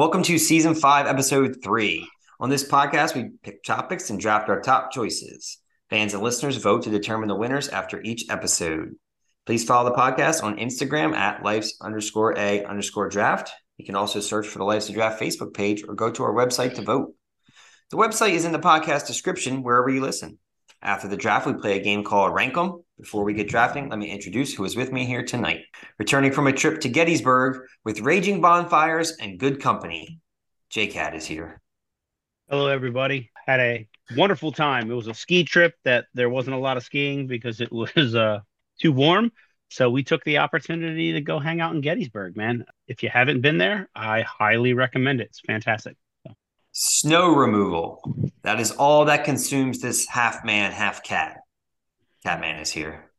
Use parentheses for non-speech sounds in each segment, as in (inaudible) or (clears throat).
Welcome to season five, episode three. On this podcast, we pick topics and draft our top choices. Fans and listeners vote to determine the winners after each episode. Please follow the podcast on Instagram at life's underscore a underscore draft. You can also search for the Life's a Draft Facebook page or go to our website to vote. The website is in the podcast description wherever you listen. After the draft, we play a game called Rank 'em. Before we get drafting, let me introduce who is with me here tonight. Returning from a trip to Gettysburg with raging bonfires and good company, JCat is here. Hello, everybody. Had a wonderful time. It was a ski trip that there wasn't a lot of skiing because it was uh, too warm. So we took the opportunity to go hang out in Gettysburg, man. If you haven't been there, I highly recommend it. It's fantastic. So. Snow removal. That is all that consumes this half man, half cat. Catman is here.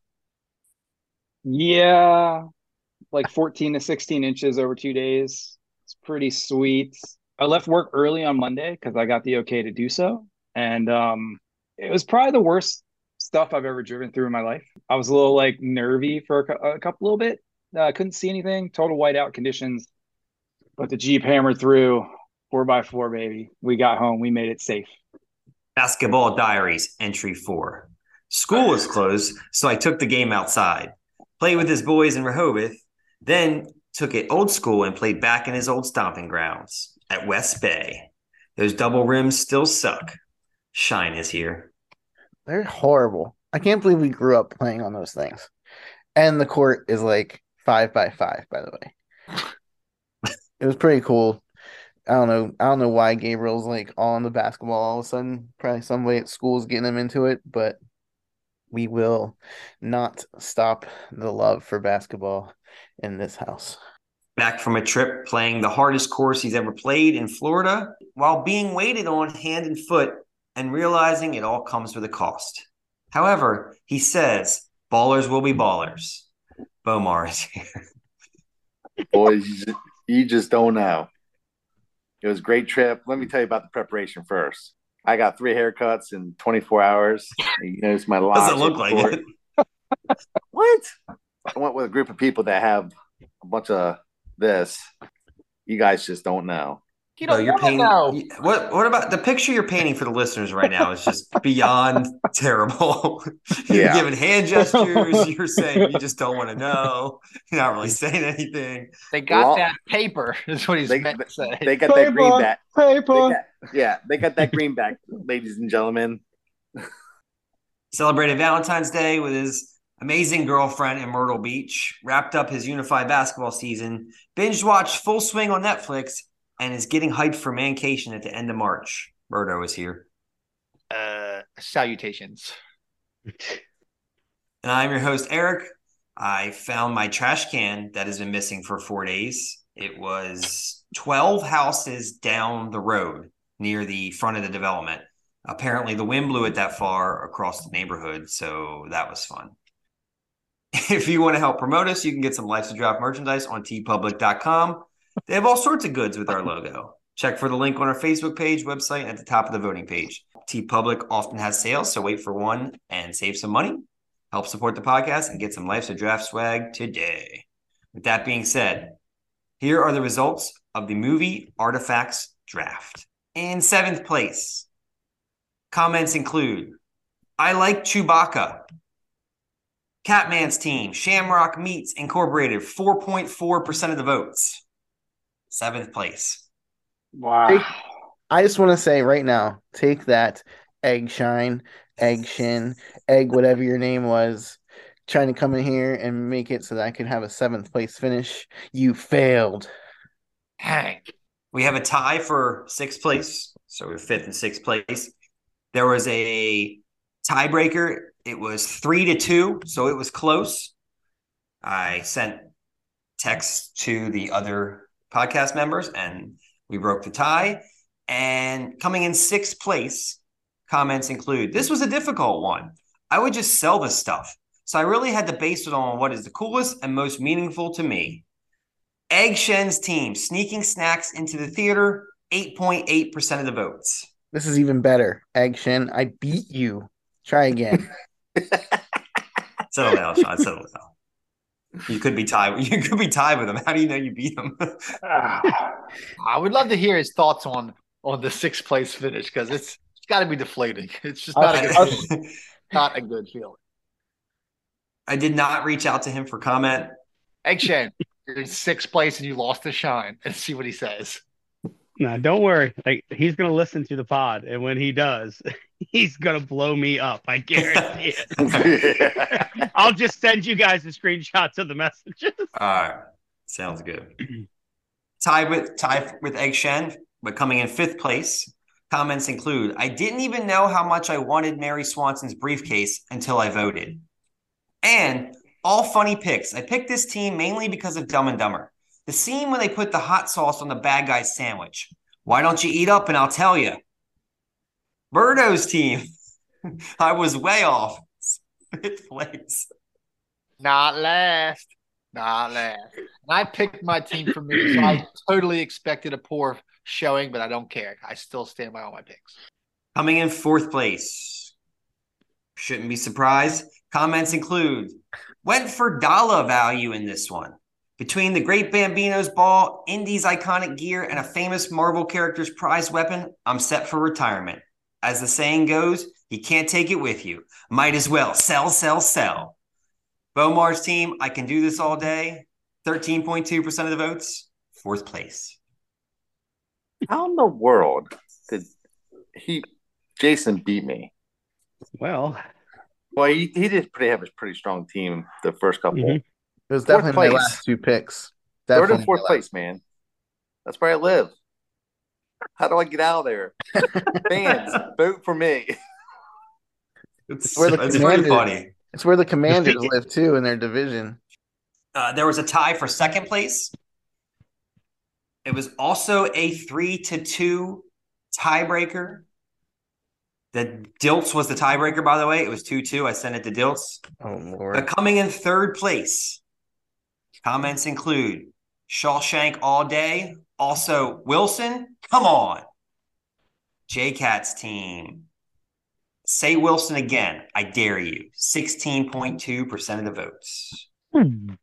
Yeah, like 14 to 16 inches over two days. It's pretty sweet. I left work early on Monday because I got the okay to do so. And um, it was probably the worst stuff I've ever driven through in my life. I was a little like nervy for a, a couple little bit. I uh, couldn't see anything, total whiteout conditions. But the Jeep hammered through four by four, baby. We got home. We made it safe. Basketball Diaries, entry four. School was closed, so I took the game outside, played with his boys in Rehoboth, then took it old school and played back in his old stomping grounds at West Bay. Those double rims still suck. Shine is here. They're horrible. I can't believe we grew up playing on those things. And the court is like five by five, by the way. (laughs) it was pretty cool. I don't know. I don't know why Gabriel's like all in the basketball all of a sudden. Probably some way at school's getting him into it, but we will not stop the love for basketball in this house. Back from a trip playing the hardest course he's ever played in Florida while being waited on hand and foot and realizing it all comes with a cost. However, he says ballers will be ballers. Bomar is here. Boys, you just, you just don't know. It was a great trip. Let me tell you about the preparation first. I got three haircuts in 24 hours. You notice my locks. Doesn't look like it. (laughs) what? I went with a group of people that have a bunch of this. You guys just don't know. You don't no, you're painting. Know. What What about the picture you're painting for the listeners right now? Is just beyond (laughs) terrible. (laughs) you're yeah. giving hand gestures. You're saying you just don't want to know. You're not really saying anything. They got well, that paper. Is what he's they, meant to say. They got paper, that greenback. Paper. They got, yeah, they got that greenback, (laughs) ladies and gentlemen. Celebrated Valentine's Day with his amazing girlfriend in Myrtle Beach. Wrapped up his unified basketball season. Binge watched Full Swing on Netflix and is getting hyped for Mancation at the end of March. Murdo is here. Uh, salutations. and I'm your host, Eric. I found my trash can that has been missing for four days. It was 12 houses down the road near the front of the development. Apparently, the wind blew it that far across the neighborhood, so that was fun. (laughs) If you want to help promote us, you can get some Life's a Draft merchandise on teepublic.com. They have all sorts of goods with our logo. Check for the link on our Facebook page, website, at the top of the voting page. TeePublic often has sales, so wait for one and save some money. Help support the podcast and get some Life's a Draft swag today. With that being said, here are the results of the movie Artifacts draft. In seventh place, comments include I like Chewbacca. Catman's team, Shamrock Meats Incorporated, 4.4% of the votes seventh place. Wow. Take, I just want to say right now, take that egg shine, egg shin, egg whatever your name was, trying to come in here and make it so that I could have a seventh place finish. You failed. Hank. We have a tie for sixth place. So we're fifth and sixth place. There was a tiebreaker. It was three to two, so it was close. I sent text to the other podcast members, and we broke the tie. And coming in sixth place, comments include this was a difficult one. I would just sell this stuff. So I really had to base it on what is the coolest and most meaningful to me. Egg Shen's team sneaking snacks into the theater, 8.8% of the votes. This is even better. Egg Shen, I beat you. Try again. (laughs) (laughs) settle down, Sean. Settle down. You could be tied. You could be tied with him. How do you know you beat him? (laughs) I would love to hear his thoughts on on the sixth place finish because it's it's got to be deflating. It's just not a good feeling. not a good feeling. I did not reach out to him for comment. Egg Shen, you're in sixth place and you lost the shine. And see what he says. No, don't worry. Like he's gonna listen to the pod, and when he does, (laughs) he's gonna blow me up. I guarantee it. (laughs) I'll just send you guys the screenshots of the messages. All right, sounds good. tied with tied with Egg Shen, but coming in fifth place. Comments include: I didn't even know how much I wanted Mary Swanson's briefcase until I voted. And all funny picks. I picked this team mainly because of Dumb and Dumber. The scene when they put the hot sauce on the bad guy's sandwich. Why don't you eat up and I'll tell you? Birdo's team. (laughs) I was way off. Fifth place. Not last. Not last. And I picked my team for me, so I totally expected a poor showing, but I don't care. I still stand by all my picks. Coming in fourth place. Shouldn't be surprised. Comments include went for dollar value in this one. Between the Great Bambino's ball, Indy's iconic gear, and a famous Marvel character's prized weapon, I'm set for retirement. As the saying goes, you can't take it with you. Might as well sell, sell, sell. Bomar's team, I can do this all day. 13.2% of the votes, fourth place. How in the world did he Jason beat me? Well, Well, he, he did pretty have a pretty strong team the first couple. Mhm. It was Fourth definitely my place. last two picks. Third and fourth place, man. That's where I live. How do I get out of there? (laughs) Fans, vote for me. It's, where the it's pretty Commanders- funny. It's where the Commanders live too in their division. Uh, there was a tie for second place. It was also a three to two tiebreaker. The Dilts was the tiebreaker, by the way. It was 2 2. I sent it to Dilts. Oh lord. But coming in third place, comments include Shawshank all day. Also, Wilson, come on. J Cat's team. Say Wilson again. I dare you. 16.2% of the votes. And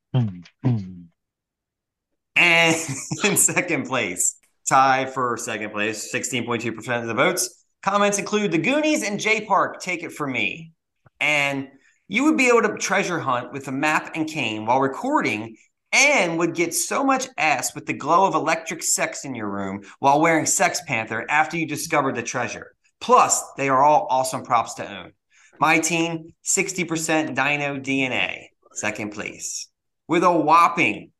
(laughs) in second place, tie for second place, 16.2% of the votes. Comments include the Goonies and J Park, take it from me. And you would be able to treasure hunt with a map and cane while recording and would get so much ass with the glow of electric sex in your room while wearing Sex Panther after you discovered the treasure. Plus, they are all awesome props to own. My team, 60% Dino DNA, second place, with a whopping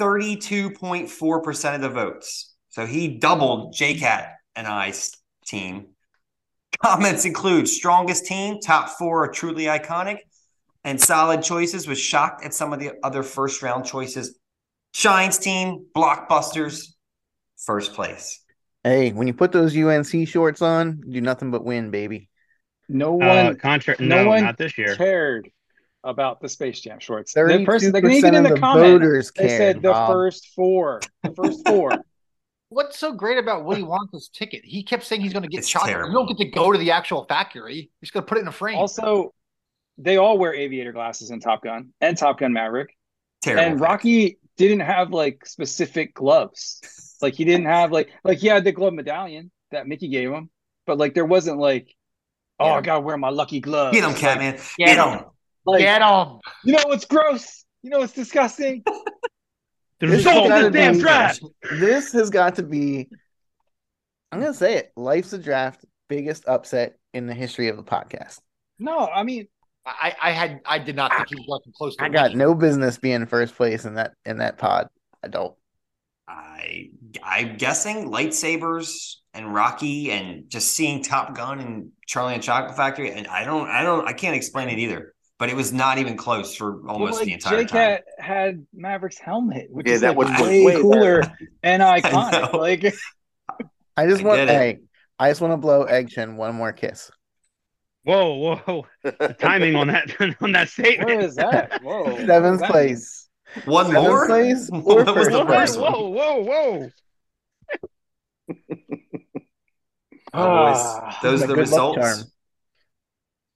32.4% of the votes. So he doubled JCat and I's team. Comments include strongest team, top four are truly iconic, and solid choices. Was shocked at some of the other first round choices. Shines team, blockbusters, first place. Hey, when you put those UNC shorts on, you do nothing but win, baby. no uh, one no No, one not this year. cared about the Space Jam shorts. The Thirty-two person, like, even percent in of the the comment, voters they said the Bob. first four. The first four. (laughs) What's so great about Willy Wonka's ticket? He kept saying he's going to get It's chocolate. You don't get to go to the actual factory. You're going to put it in a frame. also, they all wear aviator glasses in Top Gun and Top Gun Maverick. Terrible. and pick. Rocky didn't have like specific gloves. Like he didn't have like like he had the glove medallion that Mickey gave him, but like there wasn't like, oh, Get I 'em. gotta wear my lucky glove. Get him, Catman. Get Get 'em. him. Like, Get him. you know what's gross? You know what's disgusting? (laughs) The This result gotta of the damn be- draft. This has got to be. I'm gonna say it. Life's a draft. Biggest upset in the history of the podcast. No, I mean, I, I had I did not think he was going close to I got no business being first place in that in that pod. I don't. I I'm guessing lightsabers and Rocky and just seeing Top Gun and Charlie and Chocolate Factory and I don't I don't I can't explain it either. But it was not even close for almost well, the like, entire time. J-Cat had Maverick's helmet, which Yeah, is that like was way, way cooler and (laughs) iconic. know. Like, (laughs) I just I want. get. Hey, I just want to blow Eggshin one more kiss. Whoa, whoa! The (laughs) timing on that on that statement. what is that? Whoa, Seventh that place. One Seventh more? place or what was the first first Whoa, one? whoa, whoa, whoa! Oh, boys, Ah, those are the results.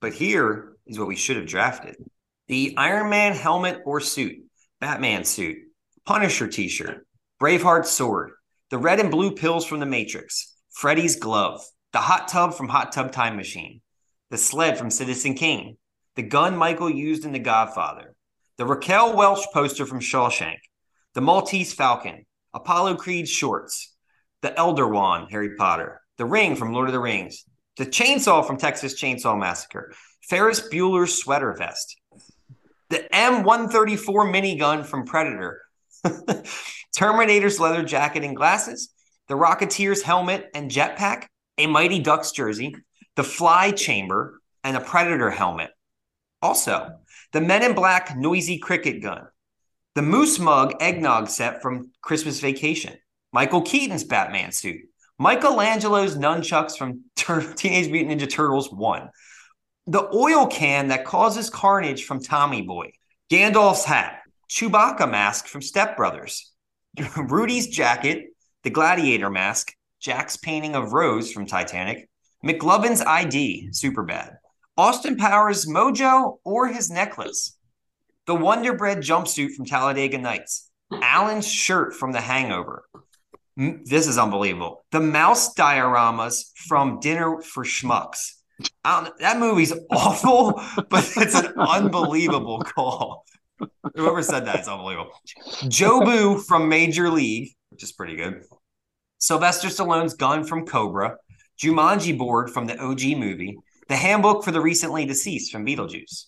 But here is what we should have drafted. the Iron Man helmet or suit, Batman suit, Punisher t shirt, Braveheart sword, the red and blue pills from the Matrix, Freddy's glove, the hot tub from Hot Tub Time Machine, the sled from Citizen Kane, the gun Michael used in The Godfather, the Raquel Welch poster from Shawshank, the Maltese Falcon, Apollo Creed shorts, the Elder Wand, Harry Potter, the ring from Lord of the Rings, the chainsaw from Texas Chainsaw Massacre, Ferris Bueller's sweater vest, the M134 minigun from Predator, (laughs) Terminator's leather jacket and glasses, the Rocketeer's helmet and jetpack, a Mighty Ducks jersey, the Fly chamber, and a Predator helmet. Also, the Men in Black noisy cricket gun, the Moose Mug eggnog set from Christmas Vacation, Michael Keaton's Batman suit, Michelangelo's nunchucks from Tur- (laughs) Teenage Mutant Ninja Turtles 1, the oil can that causes carnage from Tommy Boy, Gandalf's hat, Chewbacca mask from Step Brothers, (laughs) Rudy's jacket, the gladiator mask, Jack's painting of Rose from Titanic, McLovin's ID, Superbad, Austin Powers' mojo or his necklace, the Wonder Bread jumpsuit from Talladega Nights, Alan's shirt from The Hangover. This is unbelievable. The mouse dioramas from Dinner for Schmucks. That movie's awful, (laughs) but it's an unbelievable call. Whoever said that is unbelievable. Jobu from Major League, which is pretty good. Sylvester Stallone's gun from Cobra, Jumanji board from the OG movie, the handbook for the recently deceased from Beetlejuice,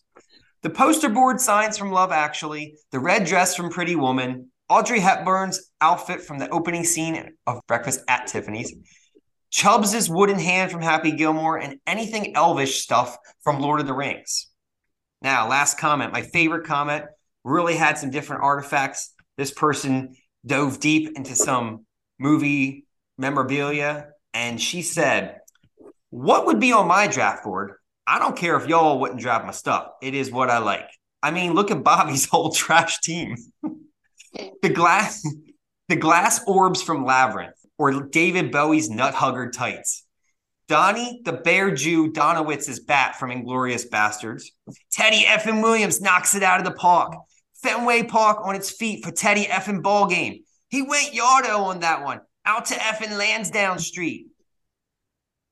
the poster board signs from Love Actually, the red dress from Pretty Woman, Audrey Hepburn's outfit from the opening scene of Breakfast at Tiffany's, Chubbs' wooden hand from Happy Gilmore, and anything elvish stuff from Lord of the Rings. Now, last comment, my favorite comment, really had some different artifacts. This person dove deep into some movie memorabilia, and she said, What would be on my draft board? I don't care if y'all wouldn't draft my stuff. It is what I like. I mean, look at Bobby's (laughs) whole trash team. (laughs) the glass the glass orbs from Labyrinth, or David Bowie's nut hugger tights. Donnie, the bear Jew, Donowitz's bat from Inglourious Basterds. Teddy Effin Williams knocks it out of the park. Fenway Park on its feet for Teddy Effin ball game. He went yardo on that one, out to Effin Lansdowne Street.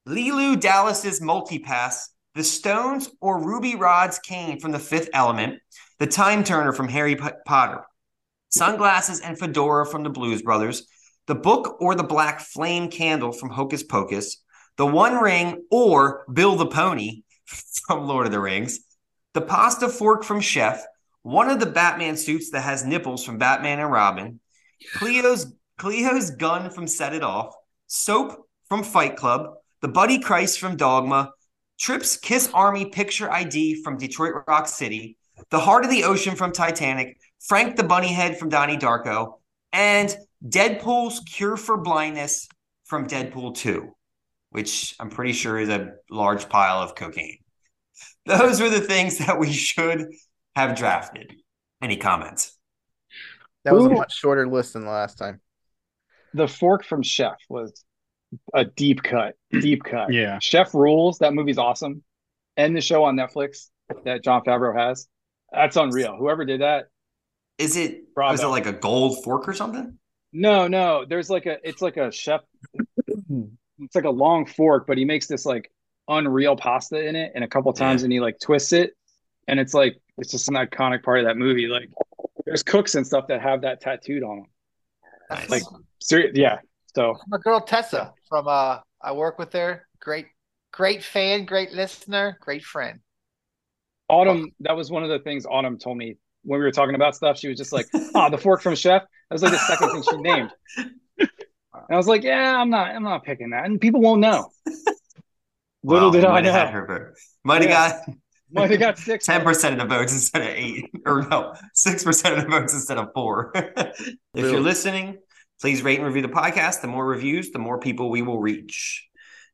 Leeloo Dallas's multipass, the Stones or Ruby Rhod's cane from the Fifth Element, the Time Turner from Harry Potter, sunglasses and fedora from the Blues Brothers, the book or the black flame candle from Hocus Pocus, the One Ring or Bill the Pony from Lord of the Rings, the pasta fork from Chef, one of the Batman suits that has nipples from Batman and Robin, Cleo's Cleo's gun from Set It Off, soap from Fight Club, the Buddy Christ from Dogma, Tripp's Kiss Army picture ID from Detroit Rock City, the Heart of the Ocean from Titanic, Frank the Bunny Head from Donnie Darko, and Deadpool's Cure for Blindness from Deadpool 2, which I'm pretty sure is a large pile of cocaine. (laughs) Those are the things (laughs) that we should have drafted. Any comments? That was a much shorter list than the last time. The fork from Chef was a deep cut, deep cut. Yeah. Chef rules. That movie's awesome. And the show on Netflix that Jon Favreau has. That's unreal. Whoever did that. Is it Bravo. is it like a gold fork or something? No, no. There's like a it's like a chef it's like a long fork, but he makes this like unreal pasta in it and a couple times and he like twists it. And it's like it's just an iconic part of that movie. Like there's cooks and stuff that have that tattooed on them. Nice. Like serious yeah. So My girl Tessa from uh I work with her. Great great fan, great listener, great friend. Autumn, that was one of the things Autumn told me when we were talking about stuff. She was just like, "Ah, the fork from Chef." That was like the second thing she named. And I was like, "Yeah, I'm not. I'm not picking that, and people won't know." Little Well, did I might had know. her vote. Might have Yeah. got Might have got six. (laughs) ten percent of the votes instead of eight, or no, six percent of the votes instead of four. (laughs) if you're listening, please rate and review the podcast. The more reviews, the more people we will reach.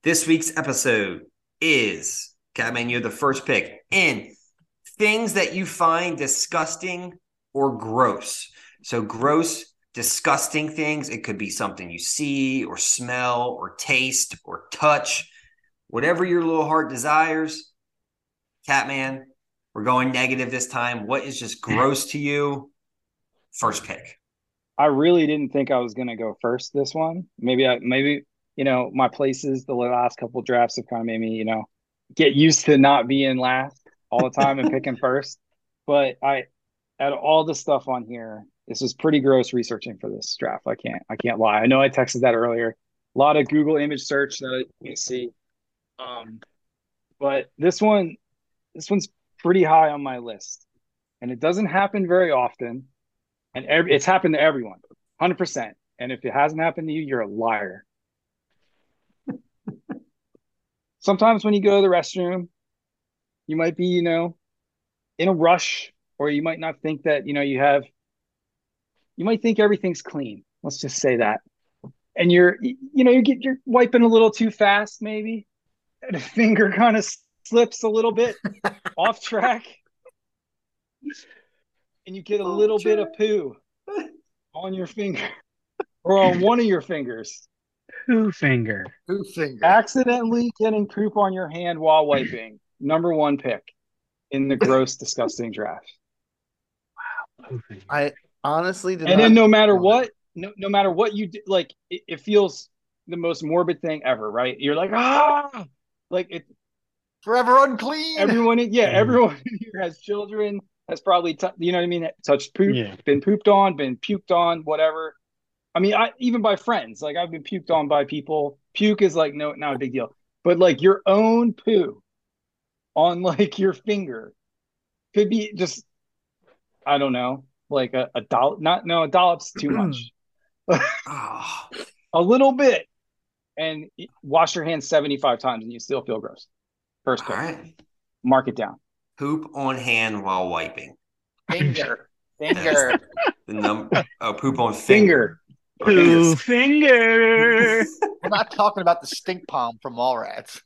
This week's episode is Catman. You're the first pick in things that you find disgusting or gross. So gross, disgusting things. It could be something you see or smell or taste or touch, whatever your little heart desires. Catman, We're going negative this time. What is just gross to you? First pick. I really didn't think I was gonna go first this one. Maybe I maybe you know my places the last couple drafts have kind of made me you know get used to not being last all the time and picking first. But I, out of all the stuff on here, this was pretty gross researching for this draft. I can't I can't lie. I know I texted that earlier. A lot of Google image search that you see. Um, but this one, this one's pretty high on my list, and it doesn't happen very often. And every, it's happened to everyone, hundred percent. And if it hasn't happened to you, you're a liar. (laughs) Sometimes when you go to the restroom, you might be, you know, in a rush, or you might not think that, you know, you have. You might think everything's clean. Let's just say that and you're you know you get you're wiping a little too fast maybe and (laughs) a finger kind of slips a little bit (laughs) off track and you get a little bit of poo (laughs) on your finger or on one of your fingers Poo finger. Poo finger. accidentally getting poop on your hand while wiping number one pick in the gross disgusting draft Poo finger. I honestly did and not. then no matter what no, no matter what you do like it, it feels the most morbid thing ever right you're like ah like it Forever unclean. everyone in- yeah everyone in here has children has probably tou- you know what i mean touched poop Yeah. been pooped on been puked on whatever i mean i even by friends like i've been puked on by people puke is like no not a big deal but like your own poo on like your finger could be just i don't know like a, a dollop not no a dollop's too (clears throat) much Oh, (laughs) a little bit and wash your hands 75 times and you still feel gross first all pick right. mark it down Poop on hand while wiping. Finger. (laughs) Finger. The number oh poop on finger. finger Poo (laughs) finger. We're not talking about the stink palm from Mallrats.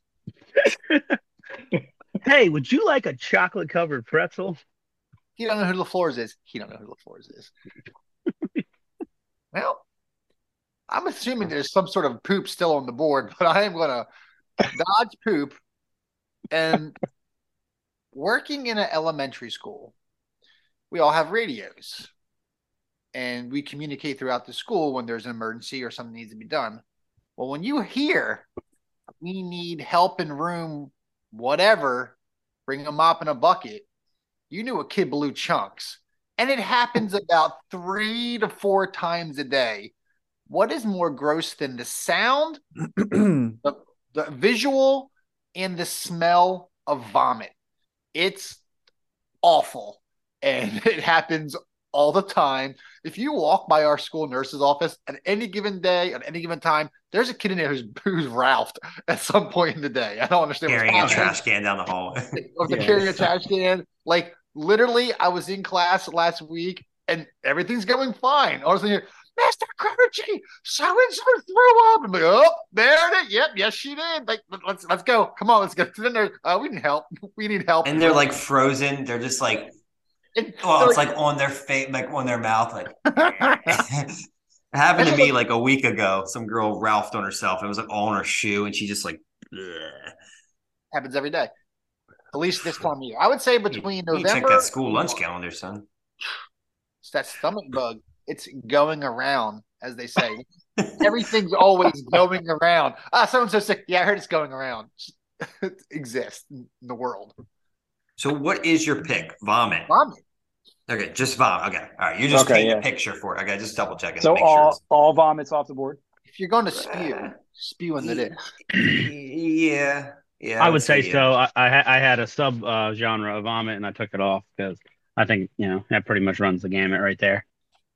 Hey, would you like a chocolate covered pretzel? He don't know who LaFleurs is. He don't know who LaFleurs is. (laughs) well, I'm assuming there's some sort of poop still on the board, (laughs) but I am gonna dodge poop and working in an elementary school, we all have radios. And we communicate throughout the school when there's an emergency or something needs to be done. Well, when you hear we need help in room whatever, bring a mop and a bucket, you knew a kid blew chunks. And it happens about three to four times a day. What is more gross than the sound, (clears throat) the visual, and the smell of vomit? It's awful. And (laughs) it happens all the time. If you walk by our school nurse's office at any given day, at any given time, there's a kid in there who's, (laughs) who's Ralphed at some point in the day. I don't understand what's Carrying a trash can down the hallway. (laughs) of the Yeah. (laughs) carrying a trash can. Like literally, I was in class last week and everything's going fine. All of a sudden, you're, Mr. Crunchy, so and so threw up. I'm like, oh, there it is. Yep, yes, she did. Like, let's let's go. Come on, let's get to the nurse. Uh, we need help. We need help. And they're like frozen. They're just like, And oh, they're it's like on their face, like on their mouth. Like it (laughs) (laughs) happened to me like a week ago. Some girl ralphed on herself. It was like all on her shoe, and she just like. "Ugh." happens every day. At least this time of year. I would say between You November. check that school lunch calendar, son. (sighs) It's that stomach bug. It's going around, as they say. (laughs) Everything's always going around. Ah, someone's so sick. Yeah, I heard it's going around. it exists in the world. So, what is your pick? Vomit. Vomit. Okay, just vomit. Okay, all right. You're just Okay, painting yeah. a picture for it. Okay, just double checking. so all sure. all vomits off the board If you're going to spew, spew into this. it's- Yeah, yeah. I would say yeah. so. I I, had a sub uh, genre of vomit, and I took it off because I think you know that pretty much runs the gamut right there.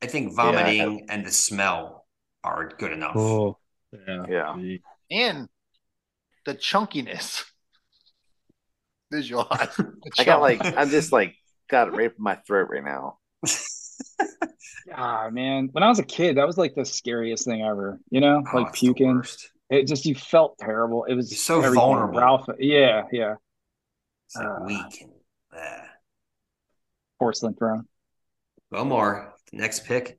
I think vomiting and the smell are good enough. Oh, yeah. Yeah. And the chunkiness. (laughs) Visualize. (laughs) the I got like. I'm just like got it right in my throat right now. (laughs) ah man when i was a kid that was like the scariest thing ever you know Oh, like puking it just you felt terrible it was You're so everything. vulnerable. ralph yeah yeah It's like Uh, weak. And, uh. porcelain throne One more. Next pick.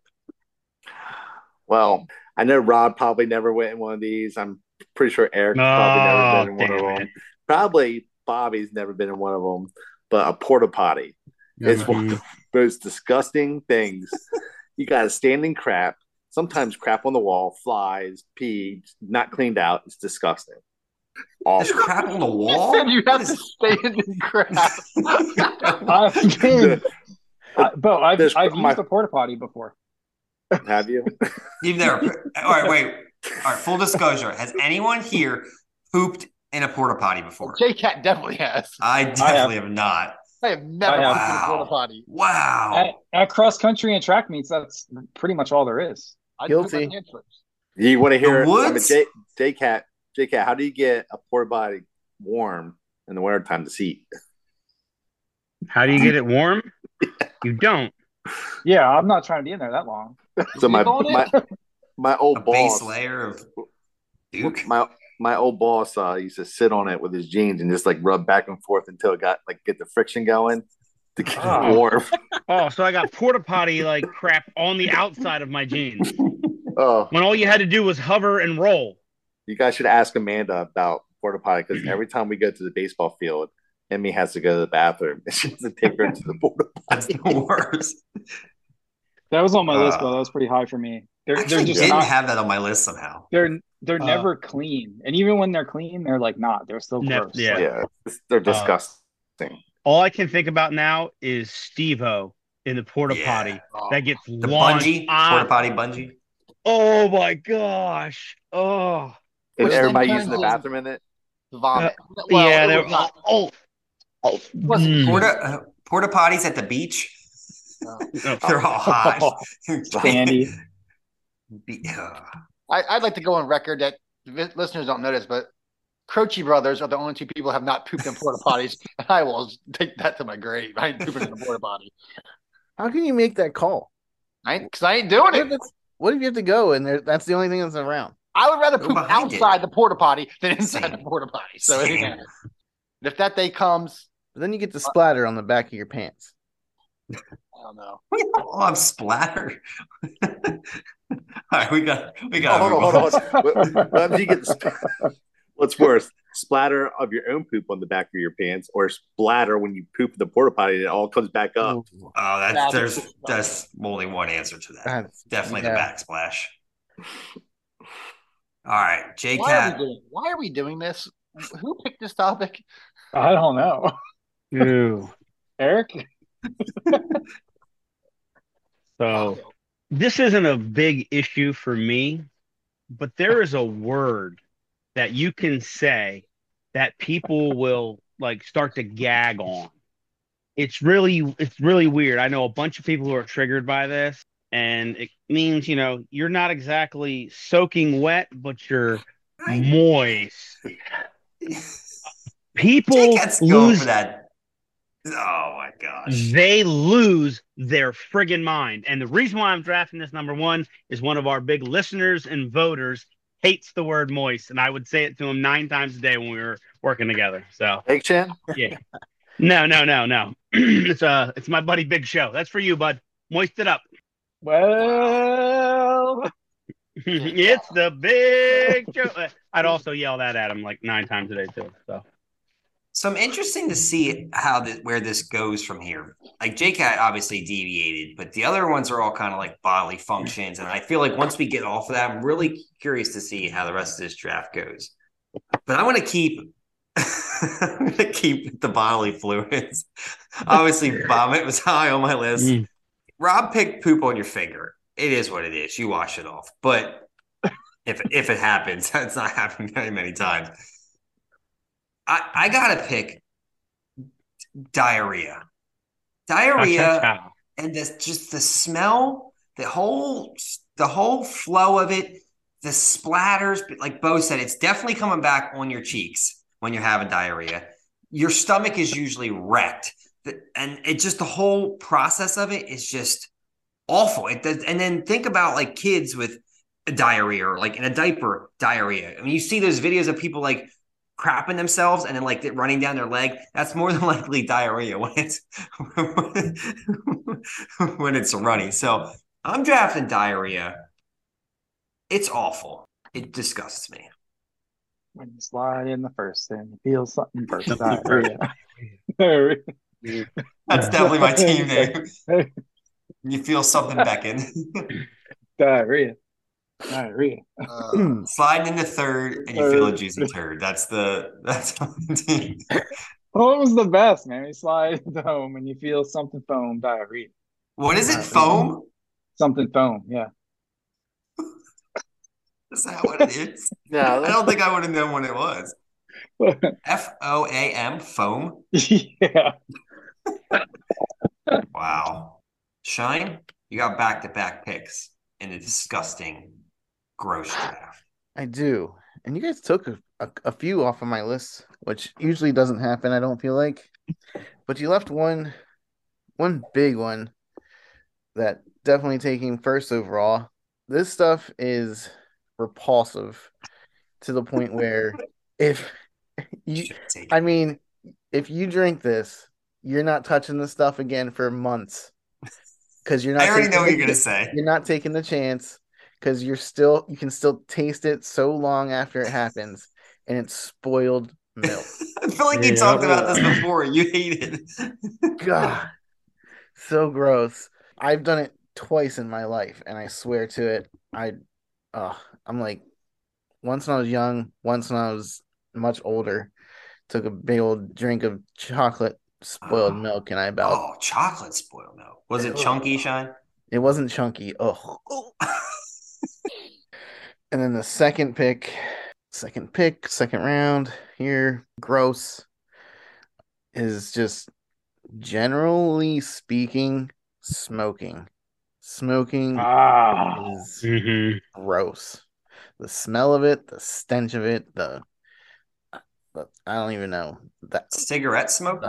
Well, I know Rod probably never went in one of these. I'm pretty sure Eric Oh, probably never been in one of them. it. Probably Bobby's never been in one of them. but a porta potty. It's one of the most disgusting things. You got a standing crap, sometimes crap on the wall, flies, pee, not cleaned out. It's disgusting. There's Awful. crap on the You wall. said you have to is- stand in crap. (laughs) I've been, I, Bo, I've, There's- I've my- used a porta potty before. Have you? (laughs) You've never. All right, wait. All right, full disclosure. Has anyone here pooped in a porta potty before? J Cat definitely has. I definitely have not. I have never I have. been to a Wow. porta potty. Wow. At, at cross country and track meets, that's pretty much all there is. Guilty. my hand slips. You want to hear? The I? J, J Cat, J Cat, how do you get a porta potty warm in the wintertime to seat? How do you get it warm? You don't. Yeah, I'm not trying to be in there that long. So my Sleep on it? my my old A boss, base layer of Duke. my my old boss uh, used to sit on it with his jeans and just like rub back and forth until it got like get the friction going to get it warm. (laughs) Oh, so I got porta potty like crap on the outside of my jeans Oh, when all you had to do was hover and roll. you guys should ask Amanda about porta potty because every time we go to the baseball field, Emmy has to go to the bathroom. (laughs) She has to take her to the porta That's potty. the worst. That was on my list, Uh, but that was pretty high for me. They're, I they're actually just didn't not. have that on my list somehow. They're they're Uh, never clean, and even when they're clean, they're like not. They're still Ne- gross. yeah. Like, Yeah, they're disgusting. All I can think about now is Steve-O in the porta Yeah. potty Oh. that gets The bungee, porta potty bungee. Oh my gosh. Oh. Is everybody turns using the bathroom in it? Vomit. yeah, they're was not- oh, oh, wasn't mm. Porta uh, porta potties at the beach. Oh. (laughs) They're all hot. (laughs) Sandy. (laughs) Be- ugh. I, I'd like to go on record that vi- listeners don't notice, but Croce brothers are the only two people who have not pooped in porta potties. (laughs) And I will take that to my grave. I ain't pooping in a porta potty. How can you make that call? I cause I ain't doing What it. what if you have to go and there, that's the only thing that's around? I would rather Go poop behind it. outside the porta potty than inside Same. the porta potty. So it Same. ain't happening. And if that day comes, But then you get the uh, splatter on the back of your pants. I don't know. (laughs) Oh, I'm splattered. (laughs) (laughs) All right, we got we got. Oh, hold on, hold on. (laughs) You get (laughs) What's worse, splatter of your own poop on the back of your pants, or splatter when you poop in the porta potty and it all comes back up? Oh, that's That's- there's there's only one answer to that. that's- Definitely yeah. the backsplash. All right, J Why are, Cat. we doing, why are we doing this? Who picked this topic? I don't know. Ew. Eric, So this isn't a big issue for me, but there is a word that you can say that people will like start to gag on. It's really it's really weird. I know a bunch of people who are triggered by this and it means, you know, you're not exactly soaking wet, but you're moist. (laughs) People lose that. Oh my gosh. they lose their friggin' mind. And the reason why I'm drafting this number one is one of our big listeners and voters hates the word moist. And I would say it to him nine times a day when we were working together. So Big Chin? yeah. No, no, no, no. (clears throat) it's uh it's my buddy Big Show. That's for you, bud. Moist it up. well, (laughs) it's the big show. I'd also yell that at him like nine times a day too. So So I'm interesting to see how the, where this goes from here. Like JCat obviously deviated, but the other ones are all kind of like bodily functions. And I feel like once we get off of that, I'm really curious to see how the rest of this draft goes. But I want to keep (laughs) I'm gonna keep the bodily fluids. Obviously, (laughs) vomit was high on my list. Mm. Rob picked poop on your finger. It is what it is. You wash it off. But if if it happens, (laughs) it's not happened very many times. I, I gotta pick diarrhea. Diarrhea and just the smell, the whole the whole flow of it, the splatters, but like Bo said, it's definitely coming back on your cheeks when you're having diarrhea. Your stomach is usually wrecked. And it just the whole process of it is just awful. It does, and then think about like kids with diarrhea or like in a diaper diarrhea. I mean, you see those videos of people like crapping themselves and then like running down their leg. That's more (laughs) than likely diarrhea when it's (laughs) when it's runny. So I'm drafting diarrhea. It's awful. It disgusts me. when you slide in the first thing, you feel something first. Diarrhea. Diarrhea. (laughs) That's definitely my team name. You feel something beckon. Diarrhea. Diarrhea. Uh, (clears throat) Sliding into third and you feel a juicy turd. That's the (laughs) that's my team. What was the best, man? You slide (laughs) into home and you feel something foam, diarrhea. What is it? Foam? Something foam, yeah. (laughs) Is that what it is? No, I don't think I would have known what it was. F O A M foam. yeah. Wow. Shine, you got back to back picks in a disgusting, gross draft. I do. And you guys took a, a, a few off of my list, which usually doesn't happen, I don't feel like. But you left one one big one that definitely taking first overall. This stuff is repulsive to the point where (laughs) if you I mean, if you drink this, you're not touching this stuff again for months. (laughs) Because you're not I already know what you're gonna say. you're not taking the chance because you're still you can still taste it so long after it happens and it's spoiled milk (laughs) I feel like you Yeah. talked about this before. You hate it. god (laughs) so gross i've done it twice in my life and i swear to it i uh i'm like once when i was young once when i was much older took a big old drink of chocolate spoiled Oh. (gasps) milk and i about Oh, chocolate spoiled milk. Was it chunky, Shine? it wasn't chunky oh (laughs) And then the second pick, second pick, second round here, gross, is just generally speaking, smoking. Smoking Ah. is hmm gross. The smell of it, the stench of it, the, the I don't even know that. Cigarette smoke?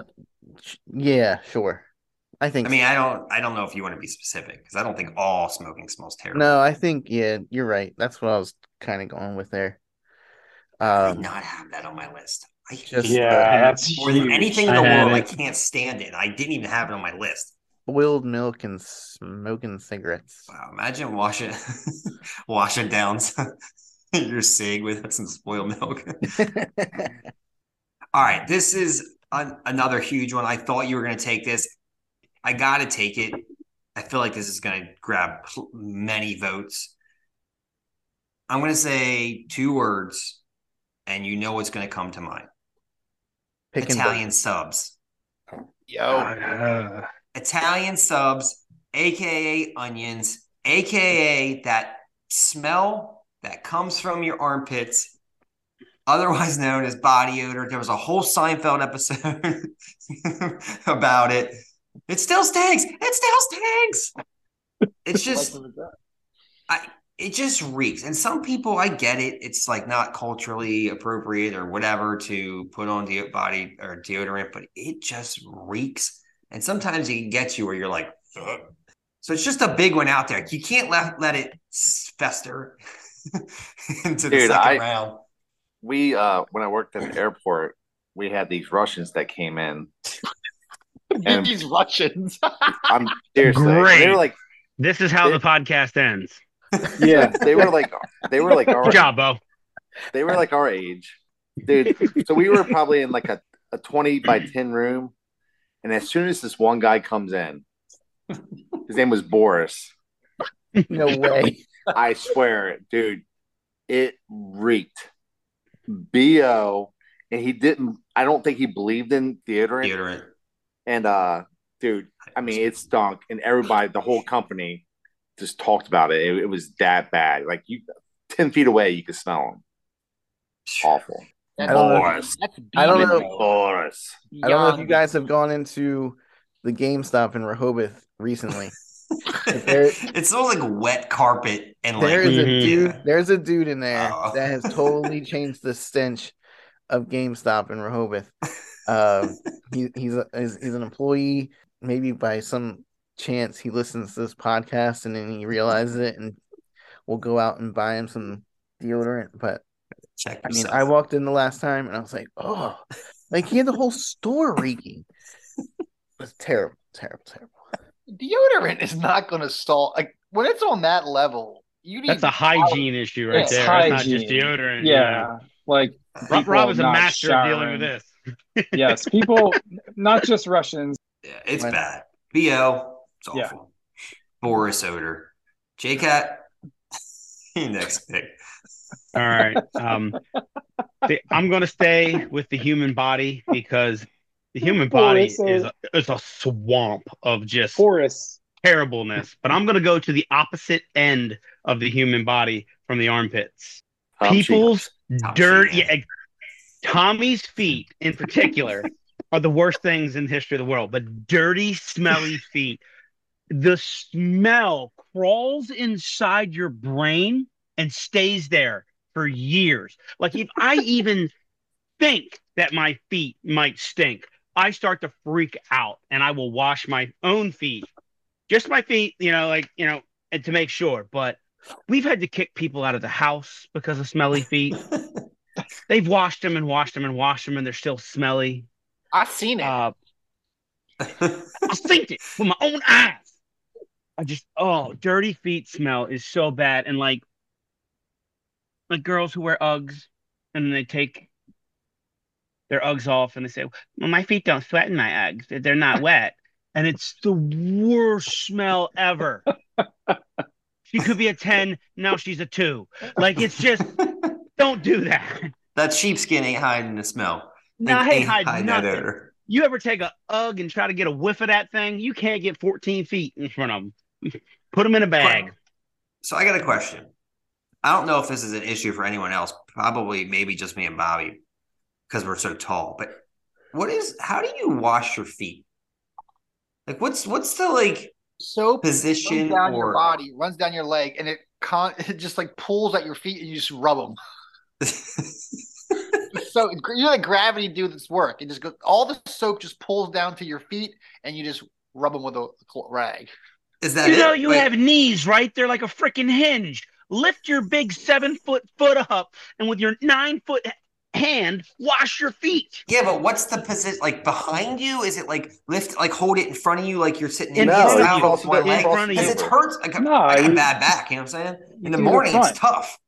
Yeah, sure. I think I mean, I don't I don't know if you want to be specific because I don't think all smoking smells terrible. no, I think yeah, you're right. That's what I was kind of going with there. I did Um, not have that on my list. I Just, Yeah, that's more than anything in the had world. I can't stand it. I didn't even have it on my list. boiled milk and smoking cigarettes. Wow, imagine washing (laughs) washing down (laughs) your cig with some spoiled milk. (laughs) All right, this is an, another huge one. I thought you were going to take this. I got to take it. I feel like this is going to grab pl- many votes. I'm going to say two words, and you know what's going to come to mind. Pick and Italian subs. yo, Uh, Italian subs, aka onions, aka that smell that comes from your armpits, otherwise known as body odor. There was a whole Seinfeld episode (laughs) about it. It still stinks. It still stinks. It's just I it just reeks. And some people, I get it. It's like not culturally appropriate or whatever to put on de- body or deodorant, but it just reeks. And sometimes it can get you where you're like, "Ugh." so it's just a big one out there. You can't let let it fester (laughs) into the Dude, second I- round. we uh when I worked at the airport, we had these Russians that came in. (laughs) And- these Russians. (laughs) I'm seriously they were like this is how They- the podcast ends. (laughs) Yeah. they were like they were like our Good job, Bo. they were like our age. Dude, so we were probably in like a, a 20 by 10 room. And as soon as this one guy comes in, his name was Boris. No way. I swear, dude, it reeked. BO. And he didn't, I don't think he believed in deodorant. Deodorant. And, uh, dude, I mean, it stunk. And everybody, the whole company just talked about it. It, it was that bad. Like, you, 10 feet away, you could smell them. Awful. That's, I don't know. Boris. that's I don't know. Boris. I don't know if you guys have gone into the GameStop in Rehoboth recently. There- (laughs) it smells like wet carpet and like There is a Mhm. dude. There's a dude in there Oh. that has totally changed the stench of GameStop in Rehoboth. Um, (laughs) he, he's a, he's he's an employee. Maybe by some chance he listens to this podcast and then he realizes it, and we'll go out and buy him some deodorant. But check I mean. I walked in the last time and I was like, oh, like he had the whole store reeking. (laughs) It was terrible, terrible, terrible. Deodorant is not going to stall. Like when it's on that level, you need That's a hygiene issue right It's there. It's not just deodorant. Yeah. Like Rob, people Rob is a not master of dealing with this. yes, people, (laughs) not just Russians. Yeah, it's When- bad. BO, it's Yeah. awful. Boris odor. JCat, (laughs) next pick. All right. Um, the, I'm going to stay with the human body because the human body Boris, is a, is a swamp of just Forest. terribleness. But I'm going to go to the opposite end of the human body from the armpits. Tom People's Tom dirt, yeah, Tommy's feet in particular are the worst things in the history of the world. But dirty, smelly (laughs) feet. The smell crawls inside your brain and stays there for years. Like if I (laughs) even think that my feet might stink, I start to freak out and I will wash my own feet. Just my feet, you know, like, you know, and to make sure. But we've had to kick people out of the house because of smelly feet. (laughs) They've washed them and washed them and washed them and they're still smelly. I've seen it. Uh, (laughs) I seen it with my own eyes. I just oh, dirty feet smell is so bad, and like like girls who wear Uggs and they take their Uggs off and they say, "Well, my feet don't sweat in my Uggs; They're- they're not (laughs) wet," and it's the worst smell ever. She could be a ten, now she's a two. Like it's just (laughs) don't do that. that sheepskin ain't hiding the smell. No, Ain't- hey, ain't hide hiding that nothing. odor. You ever take a UGG and try to get a whiff of that thing? You can't get 14 feet in front of them. Put them in a bag. So I got a question. I don't know if this is an issue for anyone else. Probably, maybe just me and Bobby, because we're so tall. But what is? How do you wash your feet? Like, what's what's the like Soap runs position down your body, runs down your leg, and it con- (laughs) it just like pulls at your feet, and you just rub them. (laughs) So you know, like gravity do this work. It just goes. All the soap just pulls down to your feet, and you just rub them with a rag. is that You it? know, you Like, have knees, right? They're like a freaking hinge. Lift your big seven foot foot up and with your nine foot hand, wash your feet. Yeah, but what's the position? Like behind you? Is it like lift? Like hold it in front of you? Like you're sitting In in front of style you. with one In leg? front of Because you. it hurts. Like, No, I got a bad back. You know what I'm saying? In the do the morning, it's tough.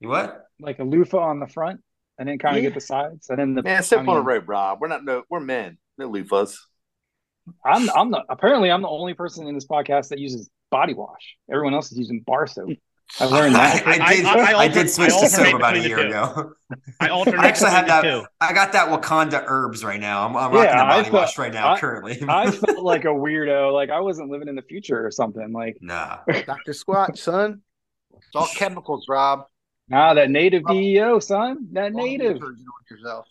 You what? like a loofah on the front and then kind of Yeah. get the sides and then the Man, step I on the mean, rope, Rob. We're not no, we're men. No loofahs. I'm I'm the apparently I'm the only person in this podcast that uses body wash. Everyone else is using bar soap. I learned I, that. I did. I- I, I did switch I to soap about a year ago. (laughs) I alternate I actually have that. two. I got that Wakanda herbs right now. I'm, I'm Yeah, rocking the I body felt- wash right now. I- currently, (laughs) I (laughs) felt like a weirdo. Like I wasn't living in the future or something. Like nah. Dr. Squatch, son. It's all chemicals, Rob. nah, that native oh. DEO, son. That All native. yourself.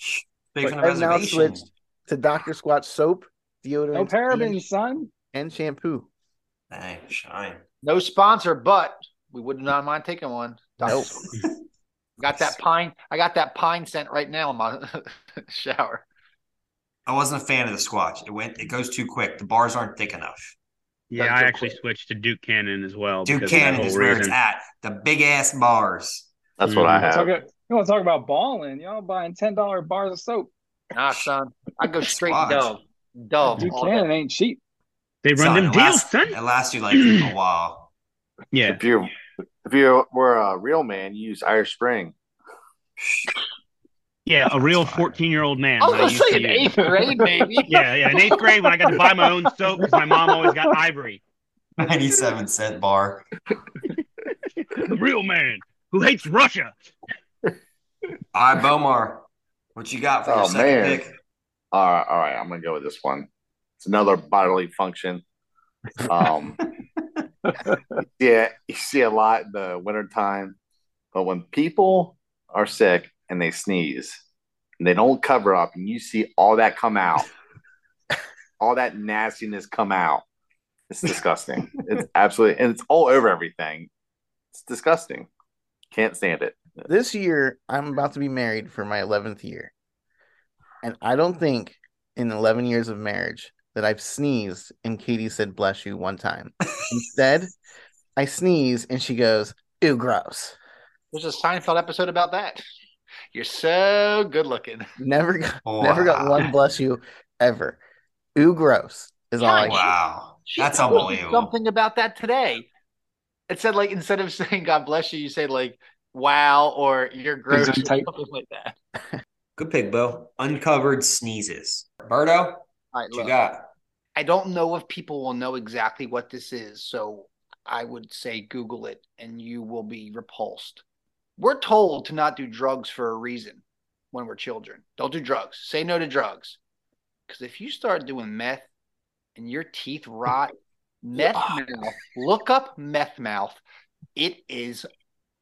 Big on I've now switched to Dr. Squatch soap, deodorant, No parabens, son. and shampoo. Dang, shine. No sponsor, but we would not mind taking one. Nope. Got that pine. I got that pine scent right now in my (laughs) shower. I wasn't a fan of the Squatch. It went. It goes too quick. The bars aren't thick enough. Yeah, That's I actually point. switched to Duke Cannon as well. Duke because of that Cannon is where it's at. The big ass bars. That's what I Mhm. have. Talk, you want to talk about balling? Y'all buying ten dollar bars of soap? Nah, son. I go straight Squatch. Dove. Dove. Duke. Cannon ain't cheap. They run Son, them it deals, lasts, son. It lasts you like a while. Yeah. If you if you were a real man, you use Irish Spring. Yeah, a real 14 year old man. I was I gonna say to in eighth grade, maybe. (laughs) Yeah, yeah. In eighth grade, when I got to buy my own soap because my mom always got ivory. Ninety-seven cent bar. The (laughs) real man who hates Russia. All right, Bomar. What you got for your Oh, second man. pick? All right, all right. I'm gonna go with this one. It's another bodily function. Um, (laughs) (laughs) yeah, you see a lot in the wintertime, but when people are sick and they sneeze and they don't cover up, and you see all that come out, (laughs) all that nastiness come out, it's (laughs) disgusting. it's absolutely, and it's all over everything. It's disgusting. Can't stand it. This year, I'm about to be married for my 11th year. And I don't think in 11 years of marriage that I've sneezed and Katie said, bless you one time. Instead, (laughs) I sneeze and she goes, ew, gross. There's a Seinfeld episode about that. You're so good looking. Never got, never got one bless you ever. Ew, gross is all I Gosh. Wow, She that's told unbelievable. Something about that today. It said like instead of (laughs) saying God bless you, you say like wow or you're gross or Gesundheit. something like that. Good pick, Bo. Uncovered sneezes. Berto, All right, what you got? I don't know if people will know exactly what this is, so I would say Google it and you will be repulsed. We're told to not do drugs for a reason when we're children. Don't do drugs. Say no to drugs. Because if you start doing meth and your teeth rot, (laughs) meth mouth, look up meth mouth. It is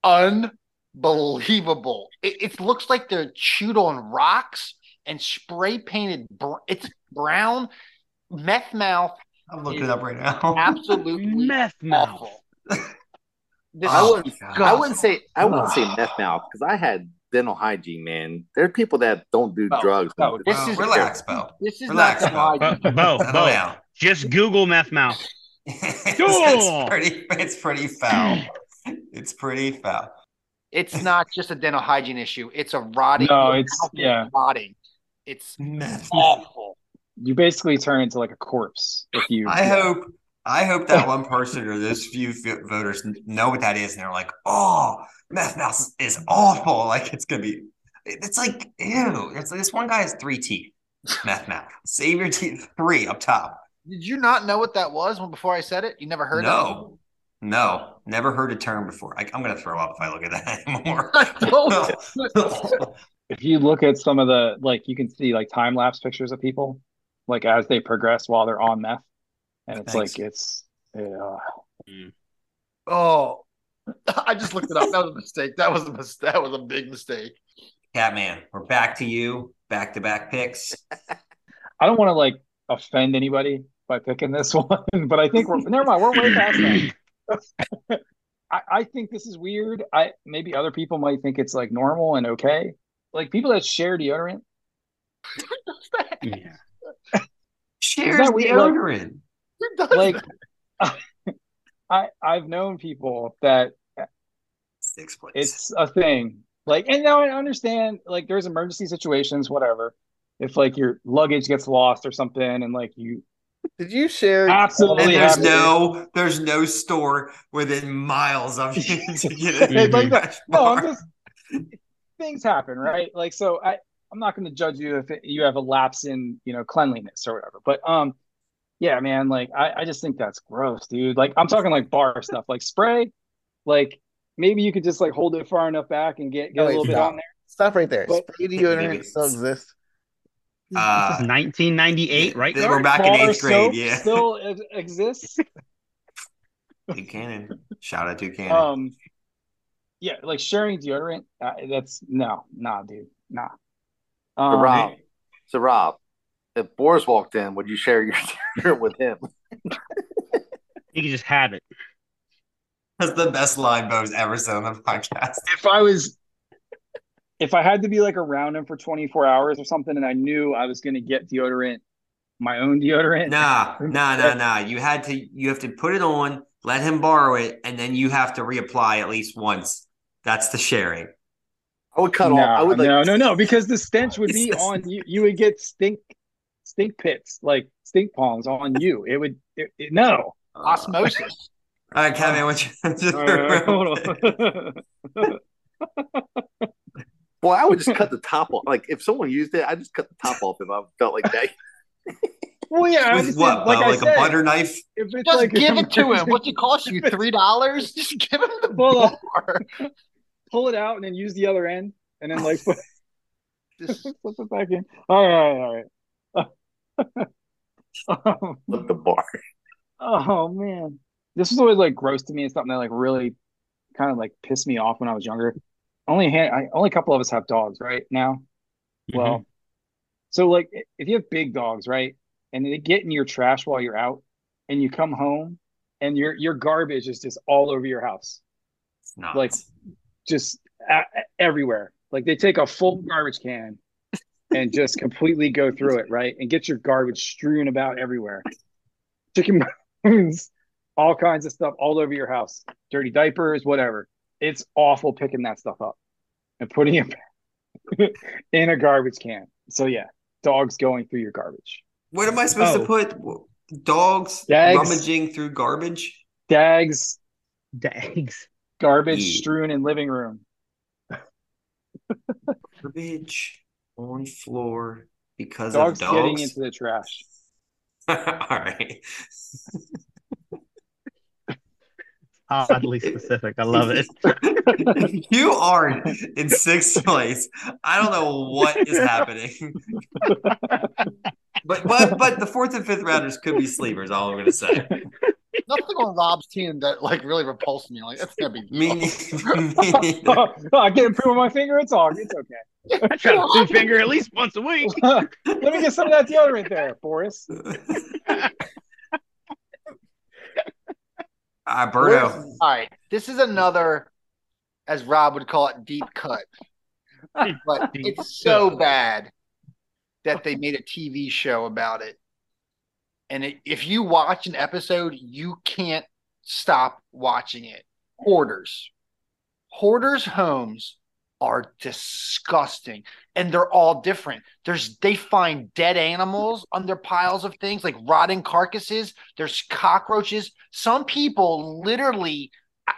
unbelievable. It, it looks like they're chewed on rocks and spray painted. Br- it's brown. Meth mouth I'm looking it up right now. (laughs) absolutely Meth mouth. This oh, I wouldn't, I wouldn't say I wouldn't say meth mouth because I had dental hygiene, man. There are people that don't do No, drugs. no, this Well, is relax, Bo. This is Relax, not Bo. the Bo, Bo, Bo, just Google meth mouth. (laughs) it's, Cool. it's pretty. It's pretty foul. It's pretty foul. It's not just a dental hygiene issue. It's a rotting. No, it's- mouth yeah. rotting. It's Meth. awful. You basically turn into like a corpse if you. I hope. I hope that (laughs) one person or those few f- voters know what that is, and they're like, "Oh, meth mouth is awful. (laughs) Like it's gonna be. It's like ew. It's like this one guy has three teeth. Meth mouth. Save your teeth. Three up top. Did you not know what that was when before I said it? You never heard of No, no, never heard a term before. I, I'm gonna throw up if I look at that (laughs) anymore. if you look at some of the like you can see like time lapse pictures of people like as they progress while they're on meth and it's Thanks. like it's uh, oh, (laughs) I just looked it up. That was a mistake. That was a mis- That was a big mistake. Catman, we're back to you. Back to back picks. (laughs) i don't want to like offend anybody by picking this (laughs) one but i think we're never mind we're way past that I, I think this is weird i maybe other people might think it's like normal and okay like people that share deodorant Yeah. Shares that weird? Like- deodorant. Who does like (laughs) i i've known people that Six place. it's a thing. Like, and now I understand, like, there's emergency situations, whatever. If like your luggage gets lost or something, and like you Did you share? absolutely and there's have no there's no store within miles of you to get (laughs) it. Like No, I'm just things happen, right? Like, so I I'm not going to judge you if it, you have a lapse in you know cleanliness or whatever, but um, yeah, man, like I I just think that's gross, dude. Like I'm talking like bar (laughs) stuff, like spray, like maybe you could just like hold it far enough back and get get No, a little bit on there. Stop right there. But- Spray deodorant still exists. Uh, this is 1998, right? they Gar? were back in eighth grade. soap Yeah, still (laughs) ex- exists. Buchanan. Shout out to Buchanan. Um, yeah, like sharing deodorant. Uh, that's no, nah, dude, nah. So Um, Rob, so Rob, if Boris walked in, would you share your (laughs) deodorant with him? You could just have it. That's the best line Bo's ever said on the podcast. if I was, if I had to be like around him for 24 hours or something, and I knew I was going to get deodorant, my own deodorant. Nah, nah, (laughs) nah, nah. You had to you have to put it on, let him borrow it, and then you have to reapply at least once. That's the sharing. I would cut no, off. I would like no, no, no, because the stench (laughs) would be on you. You would get stink, stink pits, like stink palms on you. It would, it, it- no. Uh, Osmosis. (laughs) All right, Kevin, what's your All right, hold on. (laughs) Well, I would just cut the top off. Like if someone used it, I just cut the top off if I felt like that. well, yeah, With understand. what? Like Bo? I like said, a butter knife? if it's Just like give it to him. What's it cost you? Three dollars? Just give him the Hold on. bar. Pull it out and then use the other end, and then like put, (laughs) Just (laughs) put it back in. All right, all right. oh, With (laughs) um, the bar. oh man, this was always like gross to me. It's something that like really kind of like pissed me off when I was younger. Only a hand, I, only a couple of us have dogs right now. Mm-hmm. Well, so like if you have big dogs, right, and they get in your trash while you're out, and you come home, and your your garbage is just all over your house. Not. like just a- everywhere. Like they take a full garbage can and just completely go through it, right? And get your garbage strewn about everywhere. Chicken bones, all kinds of stuff all over your house. Dirty diapers, whatever. It's awful picking that stuff up and putting it (laughs) in a garbage can. So yeah, dogs going through your garbage. what am I supposed Oh. to put? Dogs Dags. rummaging through garbage? Dags, Dags. Garbage Yeah. strewn in living room. Garbage. on floor because Dogs of getting into the trash. (laughs) All right. Oddly specific. I love it. (laughs) you are in sixth place. I don't know what is happening. (laughs) but but but the fourth and fifth rounders could be sleepers. All I'm gonna say. Nothing on Rob's team that like really repulsed me. Like that's gonna be Me, me (laughs) neither. (laughs) I can't improve on my finger. It's all. It's okay. (laughs) I try to two finger at least once a week. Let me get some of that deodorant there, Boris. Ah, Berto. All right, this is another, as Rob would call it, deep cut. But Deep it's so cut. bad that they made a TV show about it. And it, if you watch an episode, you can't stop watching it. Hoarders. Hoarders' homes are disgusting and they're all different. There's they find dead animals under piles of things like rotting carcasses. There's cockroaches. Some people literally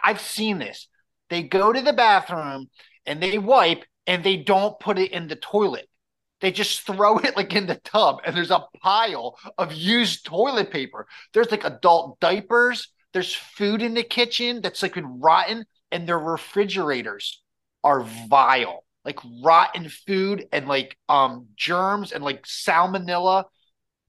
I've seen this. They go to the bathroom and they wipe and they don't put it in the toilet. They just throw it like in the tub and there's a pile of used toilet paper. There's like adult diapers. There's food in the kitchen that's like been rotten and their refrigerators are vile. Like rotten food and like um germs and like salmonella.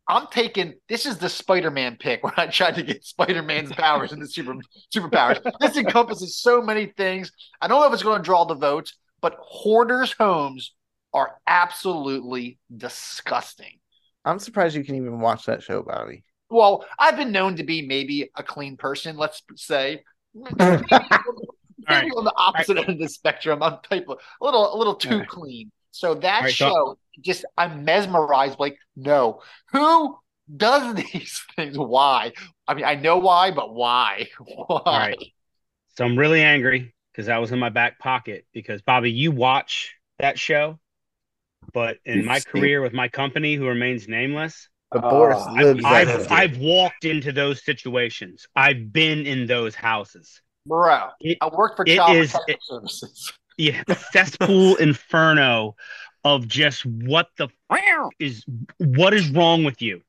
I'm taking this is the Spider-Man pick when I tried to get Spider-Man's (laughs) powers and the super superpowers. This encompasses so many things. I don't know if it's going to draw the votes, but hoarders' homes are absolutely disgusting. I'm surprised you can even watch that show, Bobby. Well, I've been known to be maybe a clean person, let's say. (laughs) Maybe, right. on the opposite end of the spectrum. I'm type of a little a little too All right. clean. So that All right, so- show just I'm mesmerized. Like, no, who does (laughs) these things? Why? I mean, I know why, but why? (laughs) Why? All right. So I'm really angry because that was in my back pocket. Because Bobby, you watch that show, but in my career with my company, who remains nameless, But Ah, Boris I've- lives I've- I've I've walked into those situations. I've been in those houses. Bro, It- I worked for it Child is- it- Services. (laughs) Yeah, cesspool (laughs) inferno of just what the f- is what is wrong with you?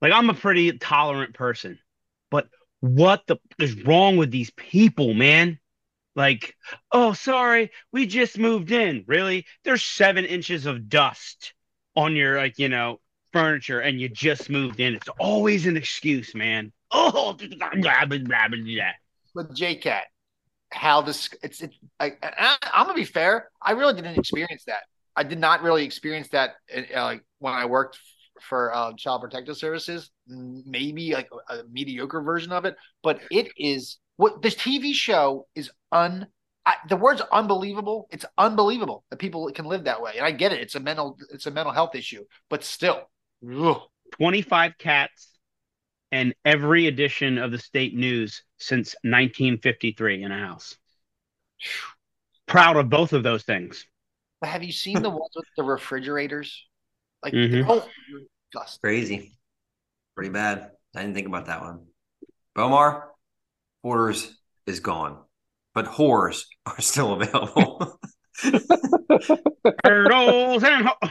Like I'm a pretty tolerant person, but what the f- is wrong with these people, man? Like, oh, sorry, we just moved in. Really? There's seven inches of dust on your like, you know, furniture, and you just moved in. It's always an excuse, man. (laughs) Oh, blah, blah, blah, blah, blah. But JCat, how this it's it, I, I, I'm gonna be fair. I really didn't experience that. I did not really experience that uh, like when I worked for uh, Child Protective Services. Maybe like a, a mediocre version of it, but it is what this TV show is un. I, the word's unbelievable. It's unbelievable that people can live that way, and I get it. It's a mental it's a mental health issue, but still, ugh. 25 cats and every edition of the state news since 1953 in a house. Proud of both of those things. But have you seen the (laughs) ones with the refrigerators? Like, Mhm. oh, disgusting. Crazy. Pretty bad. I didn't think about that one. Bomar, Hoarders is gone, but whores are still available. (laughs) Turtles and ho-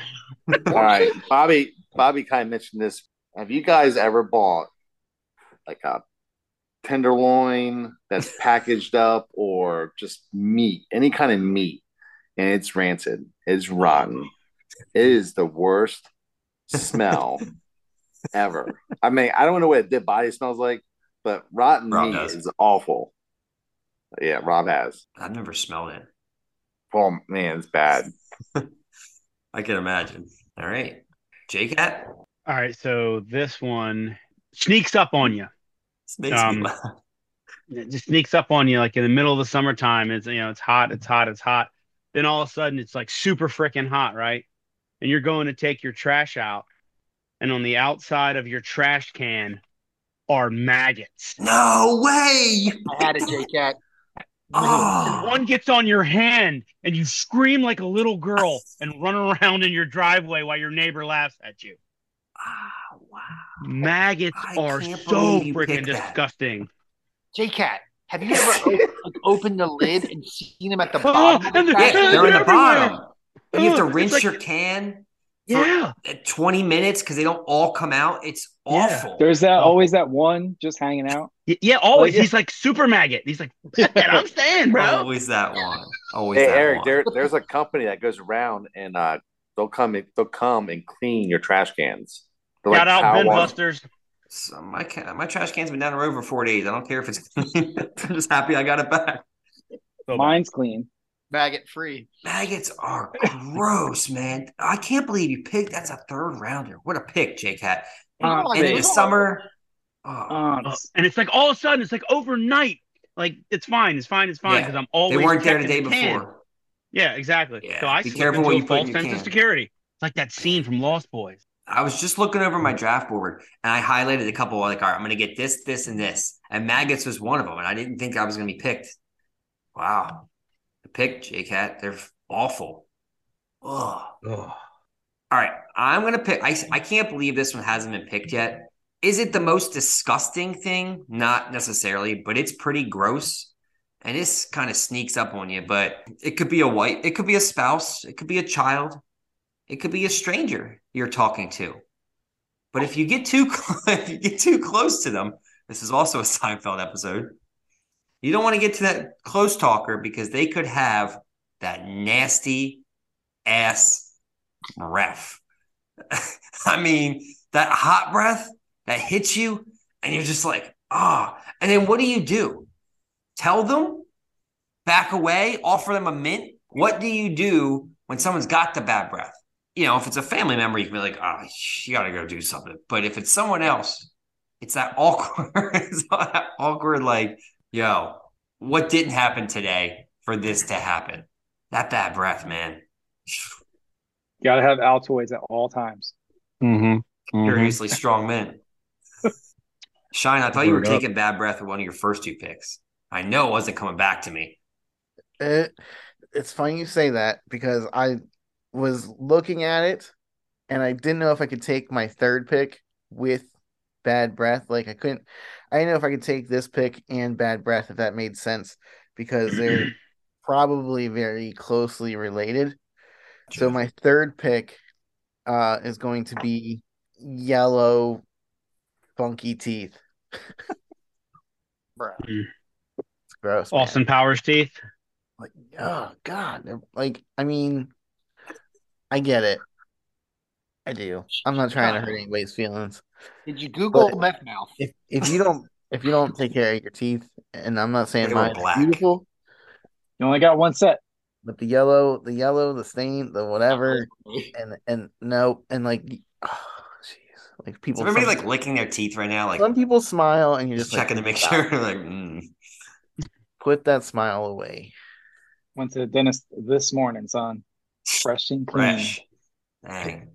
All right, Bobby. Bobby kind of mentioned this. Have you guys ever bought like a tenderloin that's (laughs) packaged up, or just meat, any kind of meat, and it's rancid, it's rotten. It is the worst smell (laughs) ever. I mean, I don't know what a dead body smells like, but rotten Rob meat does. is awful. Yeah, Rob has. I've never smelled it. Oh man, it's bad. (laughs) I can imagine. All right. JCat? All right, so this one sneaks up on you. Um. (laughs) It just sneaks up on you like in the middle of the summertime. It's you know, it's hot, it's hot, it's hot. Then all of a sudden it's like super freaking hot, right? And you're going to take your trash out, and on the outside of your trash can are maggots. No way. I had it, JCat. (laughs) One gets on your hand and you scream like a little girl and run around in your driveway while your neighbor laughs at you. Ah, wow. Maggots I are so freaking picked that. disgusting. JCat, have you ever o- (laughs) like, opened the lid and seen them at the Oh, bottom? of the and the- trash Yeah, can? they're in the everywhere. bottom. And you have to Oh, rinse like- your can. For- Yeah. 20 minutes because they don't all come out. It's Yeah. awful. There's that Oh. always that one just hanging out. Yeah, always. Like- He's like super maggot. He's like, that, I'm (laughs) staying, bro. Always that one. Always Hey that Eric, one. there there's a company that goes around and uh they'll come and they'll come and clean your trash cans. They're Shout out power Ben wash- Busters. So my ca- my trash can's been down the road for four days. I don't care if it's clean. (laughs) I'm just happy I got it back. So Mine's clean. Maggot free. Maggots are (laughs) gross, man. I can't believe you picked. That's a third rounder. What a pick, Jake Cat. And, Oh, and in man. the summer, oh, Uh, and it's like all of a sudden, it's like overnight. Like it's fine, it's fine, it's fine Yeah. because I'm they always weren't there the day can. before. Yeah, exactly. Yeah, So I be slip careful what you put in false your sense of security. It's like that scene from Lost Boys. I was just looking over my draft board and I highlighted a couple like, all right, I'm going to get this, this, and this. And maggots was one of them. And I didn't think I was going to be picked. Wow. Pick, J Cat. They're awful. Ugh. All right. I'm going to pick. I, I can't believe this one hasn't been picked yet. Is it the most disgusting thing? Not necessarily, but it's pretty gross. And this kind of sneaks up on you, but it could be a white, it could be a spouse, it could be a child, it could be a stranger you're talking to. But if you get too (laughs) if you get too close to them, this is also a Seinfeld episode. You don't want to get to that close talker because they could have that nasty ass breath. (laughs) I mean, that hot breath that hits you, and you're just like, ah. And then what do you do? Tell them, back away, offer them a mint. What do you do when someone's got the bad breath? You know, if it's a family member, you can be like, oh, you got to go do something. But if it's someone else, it's that (laughs) awkward, it's that awkward, like, yo, what didn't happen today for this to happen? That bad breath, man. Gotta have Altoids at all times. Mm-hmm. Curiously strong mint. Shine, I thought you were up. taking bad breath with one of your first two picks. I know it wasn't coming back to me. It, it's funny you say that because I was looking at it and I didn't know if I could take my third pick with bad breath. Like I couldn't, I didn't know if I could take this pick and bad breath if that made sense because they're (clears throat) probably very closely related. So my third pick uh, is going to be yellow, funky teeth. Bro. It's gross. man. Austin Powers teeth. Like, oh God, they're- like I mean, I get it. I do. I'm not trying to hurt anybody's feelings. Did you Google But- meth mouth? If if you don't if you don't take care of your teeth, and I'm not saying They were mine black. beautiful, You only got one set. but the yellow, the yellow, the stain, the whatever, and and no, and like, oh, jeez, like Is people. everybody some, like licking their teeth right now? Like some people smile, and you're just just like, checking to make sure. (laughs) like, mm. Put that smile away. Went to the dentist this morning, son. Fresh and clean. fresh. Dang.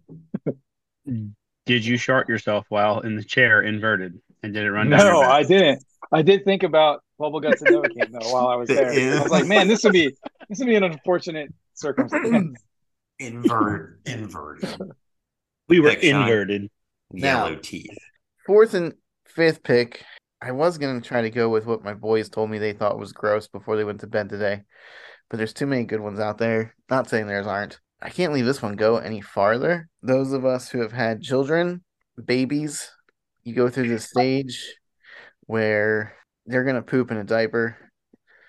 (laughs) Did you shart yourself while in the chair inverted? And did it run down No, your back? I didn't. I did think about bubble guts and Novocaine though while I was there. I was like, man, this would be this would be an unfortunate circumstance. (clears throat) Invert, inverted, we were Big shine. inverted. yellow Now- teeth. Fourth and fifth pick, I was gonna try to go with what my boys told me they thought was gross before they went to bed today, but there's too many good ones out there. Not saying there's aren't. I can't leave this one go any farther. Those of us who have had children, babies, you go through this stage where they're gonna poop in a diaper.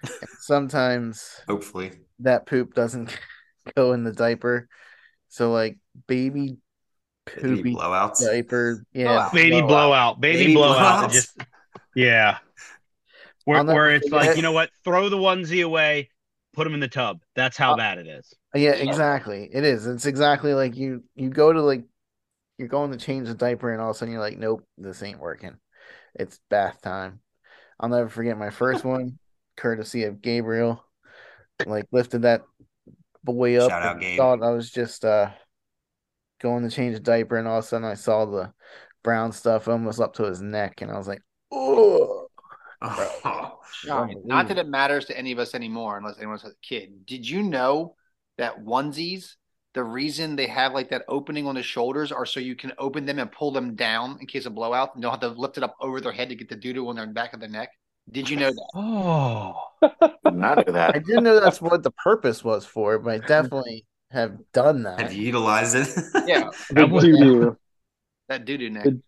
(laughs) Sometimes Hopefully, that poop doesn't (laughs) go in the diaper. So like baby Baby blowouts. diaper, yeah, Blowout. Baby blowout. blowout. Baby, Baby blowout. Just yeah. Where where it's like, forget- you know what? Throw the onesie away, put them in the tub. That's how Uh, bad it is. Yeah, exactly. It is. It's exactly like you you go to like you're going to change the diaper and all of a sudden you're like, nope, this ain't working. It's bath time. I'll never forget my first one, courtesy of Gabriel. Like lifted that boy up. Shout out, Gabe. Thought I was just uh going to change the diaper and all of a sudden I saw the brown stuff almost up to his neck and I was like, oh Oh, Shine. Not that it matters to any of us anymore, unless anyone has a kid. Did you know that onesies, the reason they have like that opening on the shoulders are so you can open them and pull them down in case of blowout and don't have to lift it up over their head to get the doo doo on their back of their neck? Did you know that? Oh. (laughs) Did not know I didn't know that's what the purpose was for, but I definitely have done that. Have you utilized it? Yeah, (laughs) The was- doo doo. that doo doo neck. The-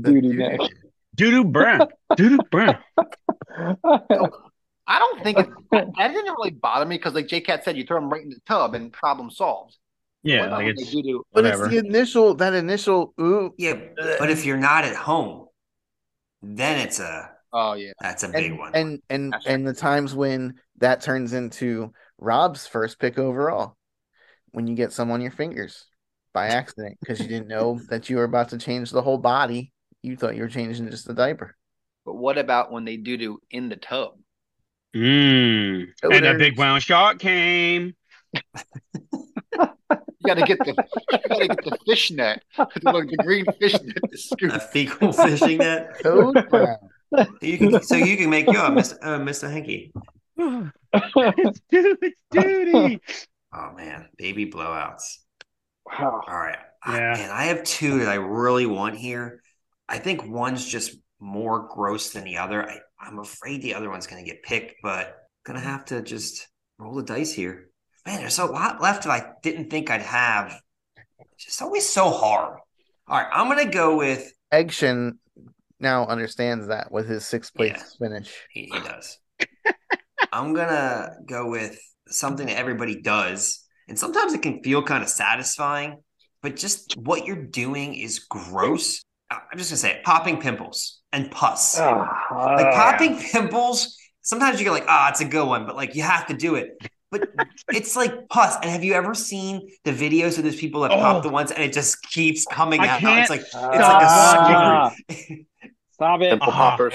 Doo doo neck. Doo doo brown. Doo doo brown. I don't think it, that, that didn't really bother me because, like J Cat said, you throw them right in the tub and problem solved. Yeah, What like it's do do? But whatever. it's the initial that initial ooh yeah, but if you're not at home, then it's a Oh yeah, that's a big and, one. and and That's and the times when that turns into Rob's first pick overall, when you get some on your fingers by accident because you didn't know that you were about to change the whole body. You thought you were changing just the diaper. but what about when they do do in the tub? Mm. Oh, and a big brown shark came. You got to get the you got to get the fish net, the, the green fish net to scoop. a fecal fishing net. Toad (laughs) brown. You can, so you can make your Mr. Uh, Mr. Hanky. it's dude, it's duty. Oh man, baby blowouts. wow. (sighs) All right. I- Yeah. Man, I have two that I really want here. I think one's just more gross than the other. I, I'm afraid the other one's going to get picked, but gonna have to just roll the dice here. Man, there's a lot left that I didn't think I'd have. It's just always so hard. All right, I'm gonna go with Eggshin now understands that with his sixth place Yeah. finish. he, he does. (laughs) I'm gonna go with something that everybody does, and sometimes it can feel kind of satisfying, but just what you're doing is gross. I- I'm just gonna say it: popping pimples and pus. Ah, like popping pimples. Sometimes you get like, ah, it's a good one, but like you have to do it. But (laughs) it's like pus. And have you ever seen the videos of those people that pop Oh. the ones and it just keeps coming I out? can't It's like it's Ah. like a secret. Stop it. Pimple Oh. poppers.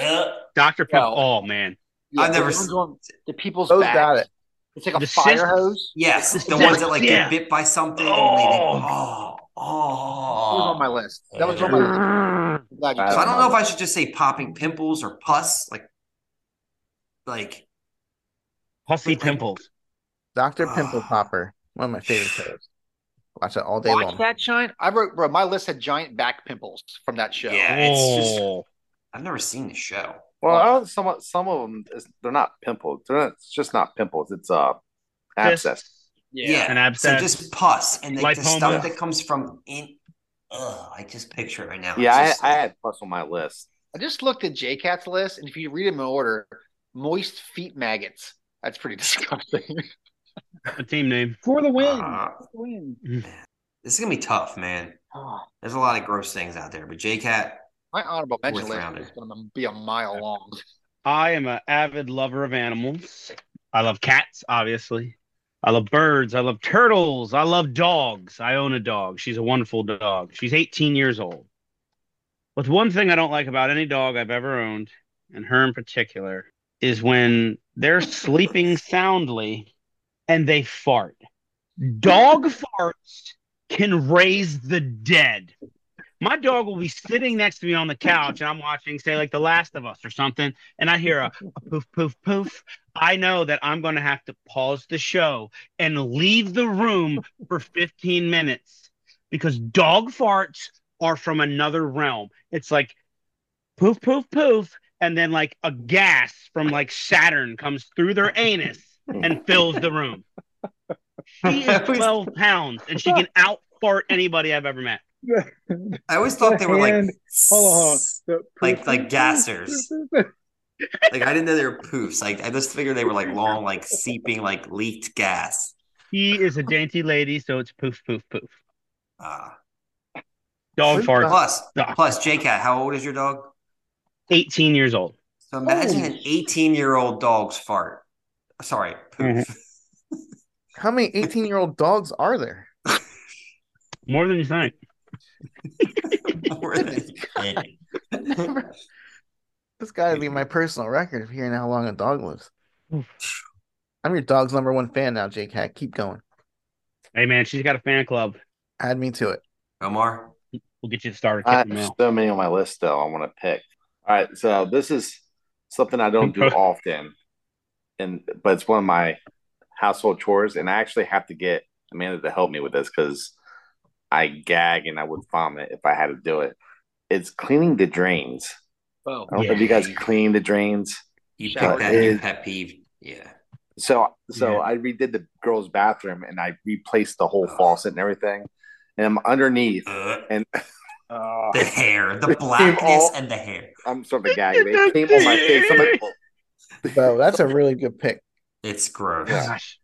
Dr. Pimp. Well- Oh man. Yeah, I've never seen- on the people's Those back. got it. It's like a The fire cyst- hose. Yes, It's (laughs) the ones that like yeah. get bit by something. and they, they, Oh. Oh, That was on my list. That was on my list. I'm glad you I So I don't know if I should just say popping pimples or pus, like, like Pussy Like- pimples. Dr. (sighs) Pimple. Popper, one of my favorite shows. Watch it all day Watch long. that shine. I wrote, bro. My list had giant back pimples from that show. Yeah. it's just- Oh. I've never seen the show. Well, I don't, some of- some of them they're not pimples. They're not, it's just not pimples. It's uh abscess. Yeah, An so just pus and the, the stuff that comes from in. Ugh, I just picture it right now. Yeah, I, It's just I like- had pus on my list. I just looked at J Cat's list, and if you read them in order, moist feet maggots. That's pretty (laughs) disgusting. A team name. For the win. Uh, For the win. this is gonna be tough, man. Oh, There's a lot of gross things out there, but JCat, My honorable mention list rounder. is going to be a mile long. I am an avid lover of animals. I love cats, obviously. I love birds. I love turtles. I love dogs. I own a dog. She's a wonderful dog. She's 18 years old. But one thing I don't like about any dog I've ever owned, and her in particular, is when they're sleeping soundly and they fart. Dog farts can raise the dead. My dog will be sitting next to me on the couch and I'm watching, say, like The Last of Us or something, and I hear a, a poof, poof, poof. I know that I'm going to have to pause the show and leave the room for 15 minutes because dog farts are from another realm. It's like poof, poof, poof, and then like a gas from like Saturn comes through their anus and fills the room. She is (laughs) 12 pounds and she can out fart anybody I've ever met. I always (laughs) thought they were like, Hold on, hold on. The like like poof, gassers. Like I didn't know they were poofs. Like I just figured they were like long, like seeping, like leaked gas. He is a dainty lady, so it's poof, poof, poof. Uh, Dog fart. plus, Ah. plus, JCat, how old is your dog? 18 years old. So imagine Holy an 18 year old dog's fart. Sorry, poof. How many 18 year old dogs are there? More than you think. (laughs) More than- This got to be my personal record of hearing how long a dog lives. I'm your dog's number one fan now, J Cat. Keep going. Hey, man, she's got a fan club. Add me to it. Omar, We'll get you started. start a I kitten have so many on my list though. I want to pick. All right, so this is something I don't do (laughs) often, and but it's one of my household chores, and I actually have to get Amanda to help me with this because I gag and I would vomit if I had to do it. It's cleaning the drains. Oh, I don't know if you guys clean the drains. you Shower picked that new pet peeve. Yeah. So so Yeah. I redid the girls' bathroom and I replaced the whole faucet and everything. And I'm underneath Ugh. and Uh, (laughs) the hair, the blackness, all- and the hair. I'm sort of gagging. It came on my face. I'm like, oh, So that's a really good pick. It's gross. Gosh.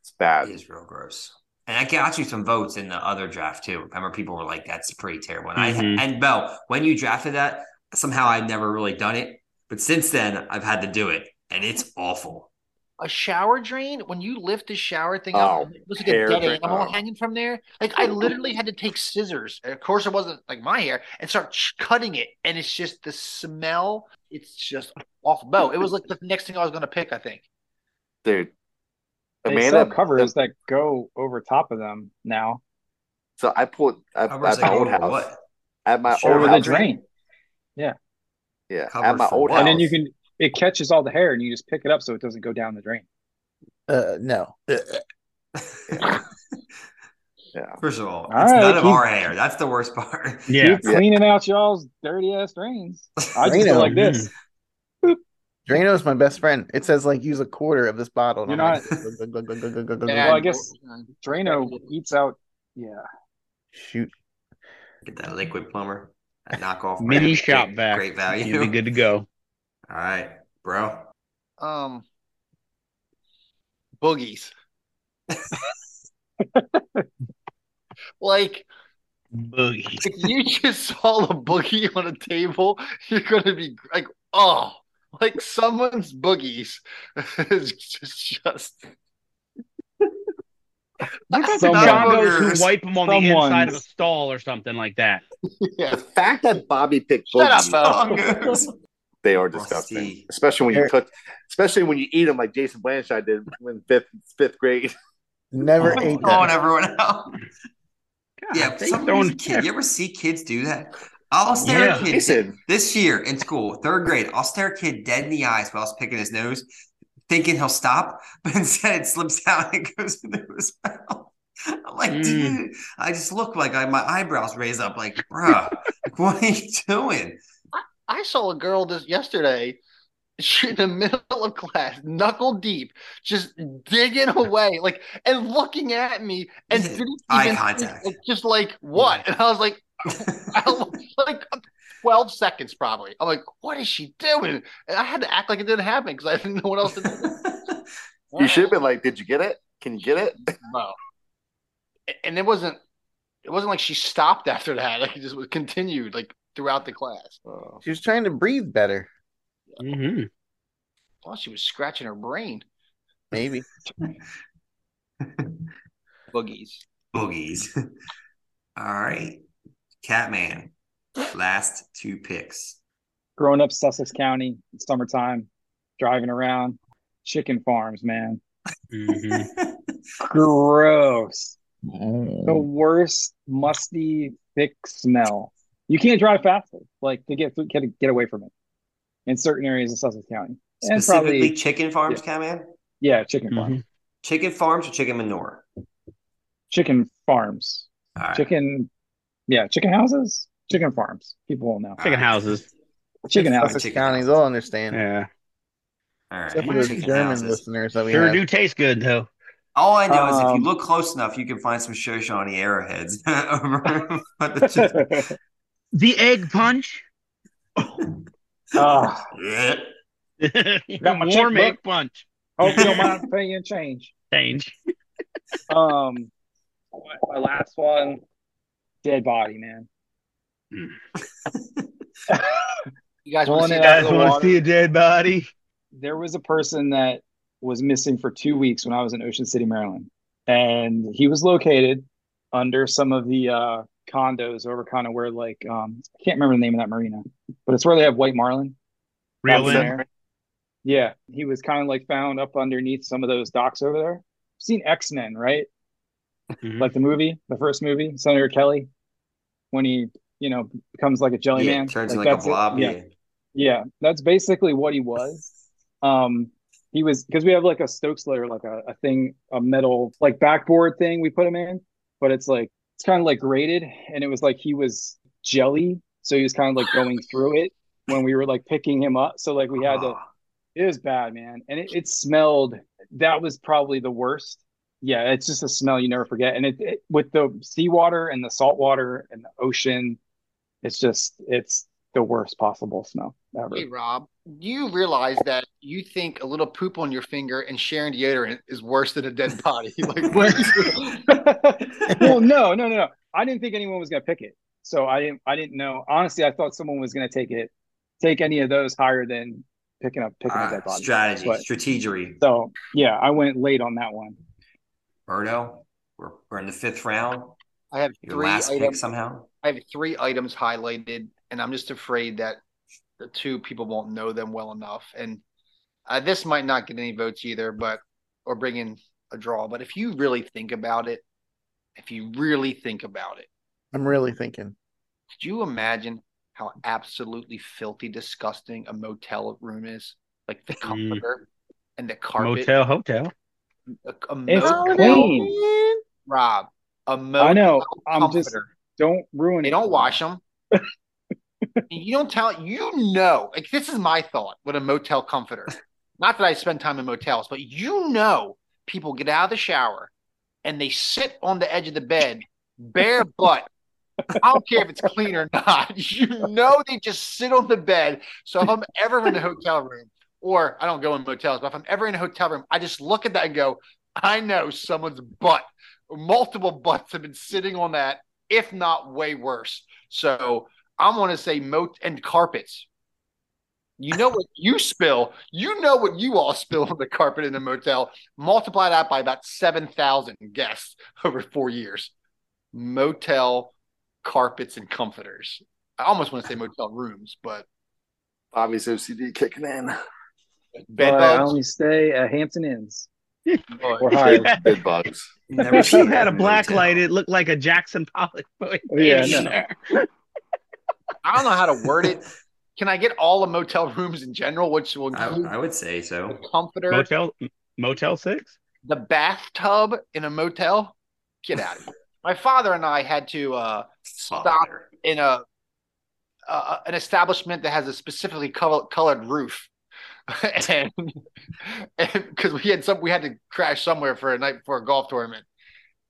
it's bad. It is real gross. And I got you some votes in the other draft too. I remember people were like, "That's pretty terrible." And Mhm. I and Bell, when you drafted that, somehow I'd never really done it, but since then I've had to do it, and it's awful. A shower drain, when you lift the shower thing Oh, up, it looks like a hair dead drain. animal Oh. hanging from there. Like I literally had to take scissors. Of course, it wasn't like my hair, and start ch- cutting it. And it's just the smell. It's just awful. Bo, it was like the next thing I was going to pick. I think. Dude. They Amanda sell covers that go over top of them now So I pulled at, at my that old over house. what? At my Shower old over the drain, Yeah. Covered At my old what? house. and then you can it catches all the hair, and you just pick it up so it doesn't go down the drain. Uh, no. (laughs) Yeah. First of all, All it's right, none of our hair. That's the worst part. Yeah. Keep (laughs) cleaning out y'all's dirty ass drains. I just Drano. go like this. Drano's my best friend. It says like use a quarter of this bottle. You're I'm not- Well, I guess Drano eats out. Yeah, shoot. Get that liquid plumber, that knockoff Mini brand. shop Great- vac. Great value. You'll be good to go. (laughs) All right, bro. Um, boogies. (laughs) like Boogie. if you just saw a boogie on a table, (laughs) you're gonna be like, oh, like someone's boogies (laughs) is just, just What Someone- the chongos Boogers. who wipe them on the inside of a stall or something like that? (laughs) yeah. The fact that Bobby picked Shut up, boogies, Bo. Bongos. (laughs) they are Rusty. disgusting. Especially when you Here- cook, especially when you eat them like Jason Blanchard did in fifth fifth grade. Never Oh, ate calling that. everyone out. God, Yeah, they some throwing kid. You ever see kids do that? I'll stare Yeah. at kids Jason, this year in school, third grade. I'll stare a kid dead in the eyes while I was picking his nose, thinking he'll stop, (laughs) but instead it slips out and goes into his mouth. I'm like, Mm. dude, I just look like I, my eyebrows raise up, like, bruh, (laughs) what are you doing? I saw a girl this yesterday. She in the middle of class, knuckle deep, just digging away, like and looking at me, and Yeah, didn't eye contact. like, just like what? And I was like, I was like twelve seconds probably. I'm like, what is she doing? And I had to act like it didn't happen because I didn't know what else to do. (laughs) you should have been like, "Did you get it? Can you get it?" No. And it wasn't. It wasn't like she stopped after that. Like it just was continued like throughout the class. Oh. She was trying to breathe better. hmm Well, she was scratching her brain. Maybe. (laughs) Boogies. Boogies. (laughs) All right. Catman. Last two picks. growing up Sussex County, summertime, driving around, chicken farms, man, hmm (laughs) gross. The Mm. worst, musty, thick smell. You can't drive faster, like to get get get away from it. In certain areas of Sussex County, and Specifically, probably chicken farms, Catman? yeah, chicken farms, Chicken farms or chicken manure? chicken farms, All right. chicken, yeah, chicken houses, chicken farms. People will know. Chicken houses. Chicken It's houses. Sussex chicken County, houses. they'll understand. Yeah. All right. Except for those German houses. listeners that we Sure have. do taste good though. All I know is if you Um, look close enough, you can find some Shoshone arrowheads (laughs) the (laughs) The egg punch. (laughs) Ah, Yeah. Got my Warm checkbook. egg punch. hope you don't mind paying change. Change. Um, my last one, dead body, man. (laughs) You guys want to see it that out in of the the water? see a dead body. There was a person that was missing for two weeks when I was in Ocean City, Maryland, and he was located under some of the uh, condos over kind of where like um, I can't remember the name of that marina, but it's where they have white marlin. Real in. there. Yeah, he was kind of like found up underneath some of those docks over there. Seen X Men, right? Mhm. Like the movie, the first movie, Senator Kelly, when he you know becomes like a jelly yeah, man. turns Like, into like a that's blob. Yeah. Yeah. Yeah, that's basically what he was. Um, he was because we have like a Stokes layer, like a, a thing, a metal like backboard thing we put him in, but it's like it's kind of like grated, and it was like he was jelly, so he was kind of like going through it when we were like picking him up. So like we had to, Oh, It was bad, man, and it, it smelled. That was probably the worst. Yeah, it's just a smell you never forget, and it, it with the seawater and the salt water and the ocean, it's just it's the worst possible smell ever. Hey Rob, do you realize that you think a little poop on your finger and sharing deodorant is worse than a dead body? (laughs) like, what? (laughs) well, no, no, no, no. I didn't think anyone was gonna pick it, so I didn't. I didn't know. Honestly, I thought someone was gonna take it, take any of those higher than picking up picking up Uh, that body. strategy, But- strategery. So yeah, I went late on that one. Birdo, we're, we're in the fifth round. I have Your three last pick items. somehow. I have three items highlighted, and I'm just afraid that the two people won't know them well enough. And uh, this might not get any votes either, but or bring in a draw. But if you really think about it, if you really think about it, I'm really thinking. could you imagine how absolutely filthy, disgusting a motel room is? Like the Mm. comforter and the carpet. Motel, hotel. A, a It's motel, clean. Rob. A motel I know. I'm just comforter. don't ruin They it. don't wash them. (laughs) you don't tell. You know, like this is my thought with a motel comforter. Not that I spend time in motels, but you know, people get out of the shower and they sit on the edge of the bed, bare (laughs) butt. I don't care if it's clean or not. (laughs) You know, they just sit on the bed. So if I'm ever in a hotel room, or I don't go in motels, but if I'm ever in a hotel room, I just look at that and go, I know someone's butt, multiple butts have been sitting on that, if not way worse. So I'm going to say moat and carpets. You know what you spill. You know what you all spill on the carpet in a motel. Multiply that by about 7,000 guests (laughs) over four years. Motel carpets and comforters. I almost want to say motel rooms, but Bobby's OCD kicking in. Bed But I bugs. only stay at Hampton Inns boy. or higher. (laughs) Bed bugs. Never If you had a in black motel. light, it looked like a Jackson Pollock. (laughs) Yeah, painting in no. (laughs) I don't know how to word it. Can I get all the motel rooms in general, which will I, include I would say the so. comforter, Motel, Motel Six. the bathtub in a motel? Get out of here. My father and I had to uh, stop Father. in a uh, an establishment that has a specifically color, colored roof, (laughs) and because we had some, we had to crash somewhere for a night before a golf tournament,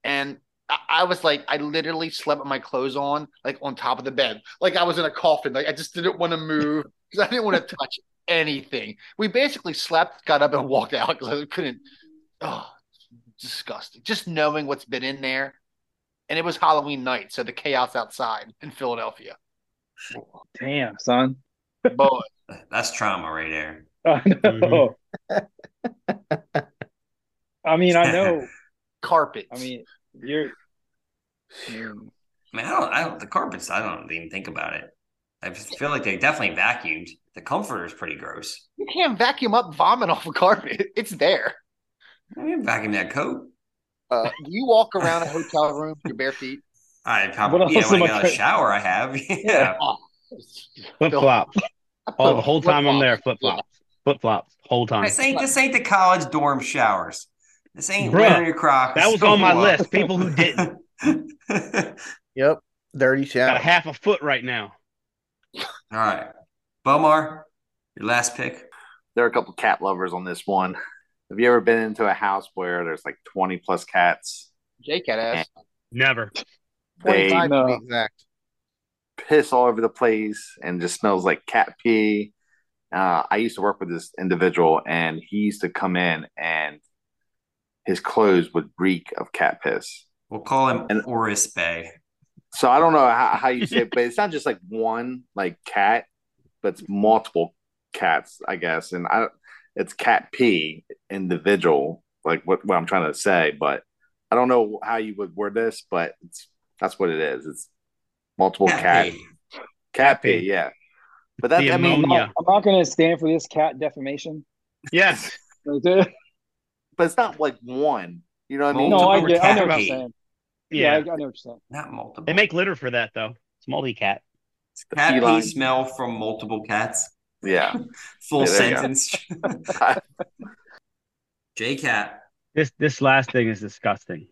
and I, I was like, I literally slept with my clothes on, like on top of the bed, like I was in a coffin. Like I just didn't want to move because I didn't want to touch anything. We basically slept, got up, and walked out because I couldn't. Oh, disgusting! Just knowing what's been in there, and it was Halloween night, so the chaos outside in Philadelphia. Damn, son. Boy, That's trauma right there. I know. (laughs) I mean, I know. carpets. I mean, you're. I mean, I mean, I don't, I don't, the carpets, I don't even think about it. I feel like they definitely vacuumed. The comforter is pretty gross. you can't vacuum up vomit off a carpet. (laughs) It's there. I mean, vacuum that coat. Uh, you walk around a hotel room with your bare feet? I What probably, yeah, else when I am get out of shower, I have. (laughs) Yeah. Oh, Flip flop. I Oh, the whole time I'm there, flip-flops. flip flops. Flip flops. Whole time. This ain't, this ain't the college dorm showers. This ain't Bruh, wearing your Crocs. That was on my Whoa. list. People who didn't. (laughs) Yep. Dirty Got a half a foot right now. All right, Bomar, your last pick. There are a couple cat lovers on this one. Have you ever been into a house where there's like 20 plus cats? Jake had ass. Never. They 25 To be exact. piss all over the place and just smells like cat pee. Uh, I used to work with this individual, and he used to come in, and his clothes would reek of cat piss. We'll call him And- Oris Bay. So I don't know how, how you say it, but it's not just like one like cat, but it's multiple cats, I guess. And I, it's cat pee individual, like what, what I'm trying to say. But I don't know how you would word this, but it's that's what it is. It's multiple cat cat, Cat pee. pee. yeah. But that The I mean, I'm not, I'm not going to stand for this cat defamation. Yes. but it's not like one. You know what I mean? Multiple I get. I know what you're saying. Yeah, I, Yeah. I know what you're saying. Not multiple. They make litter for that though. It's multi cat. cat pee smell from multiple cats. Yeah. (laughs) Full Yeah, there you go. sentence. (laughs) J Cat. This this last thing is disgusting.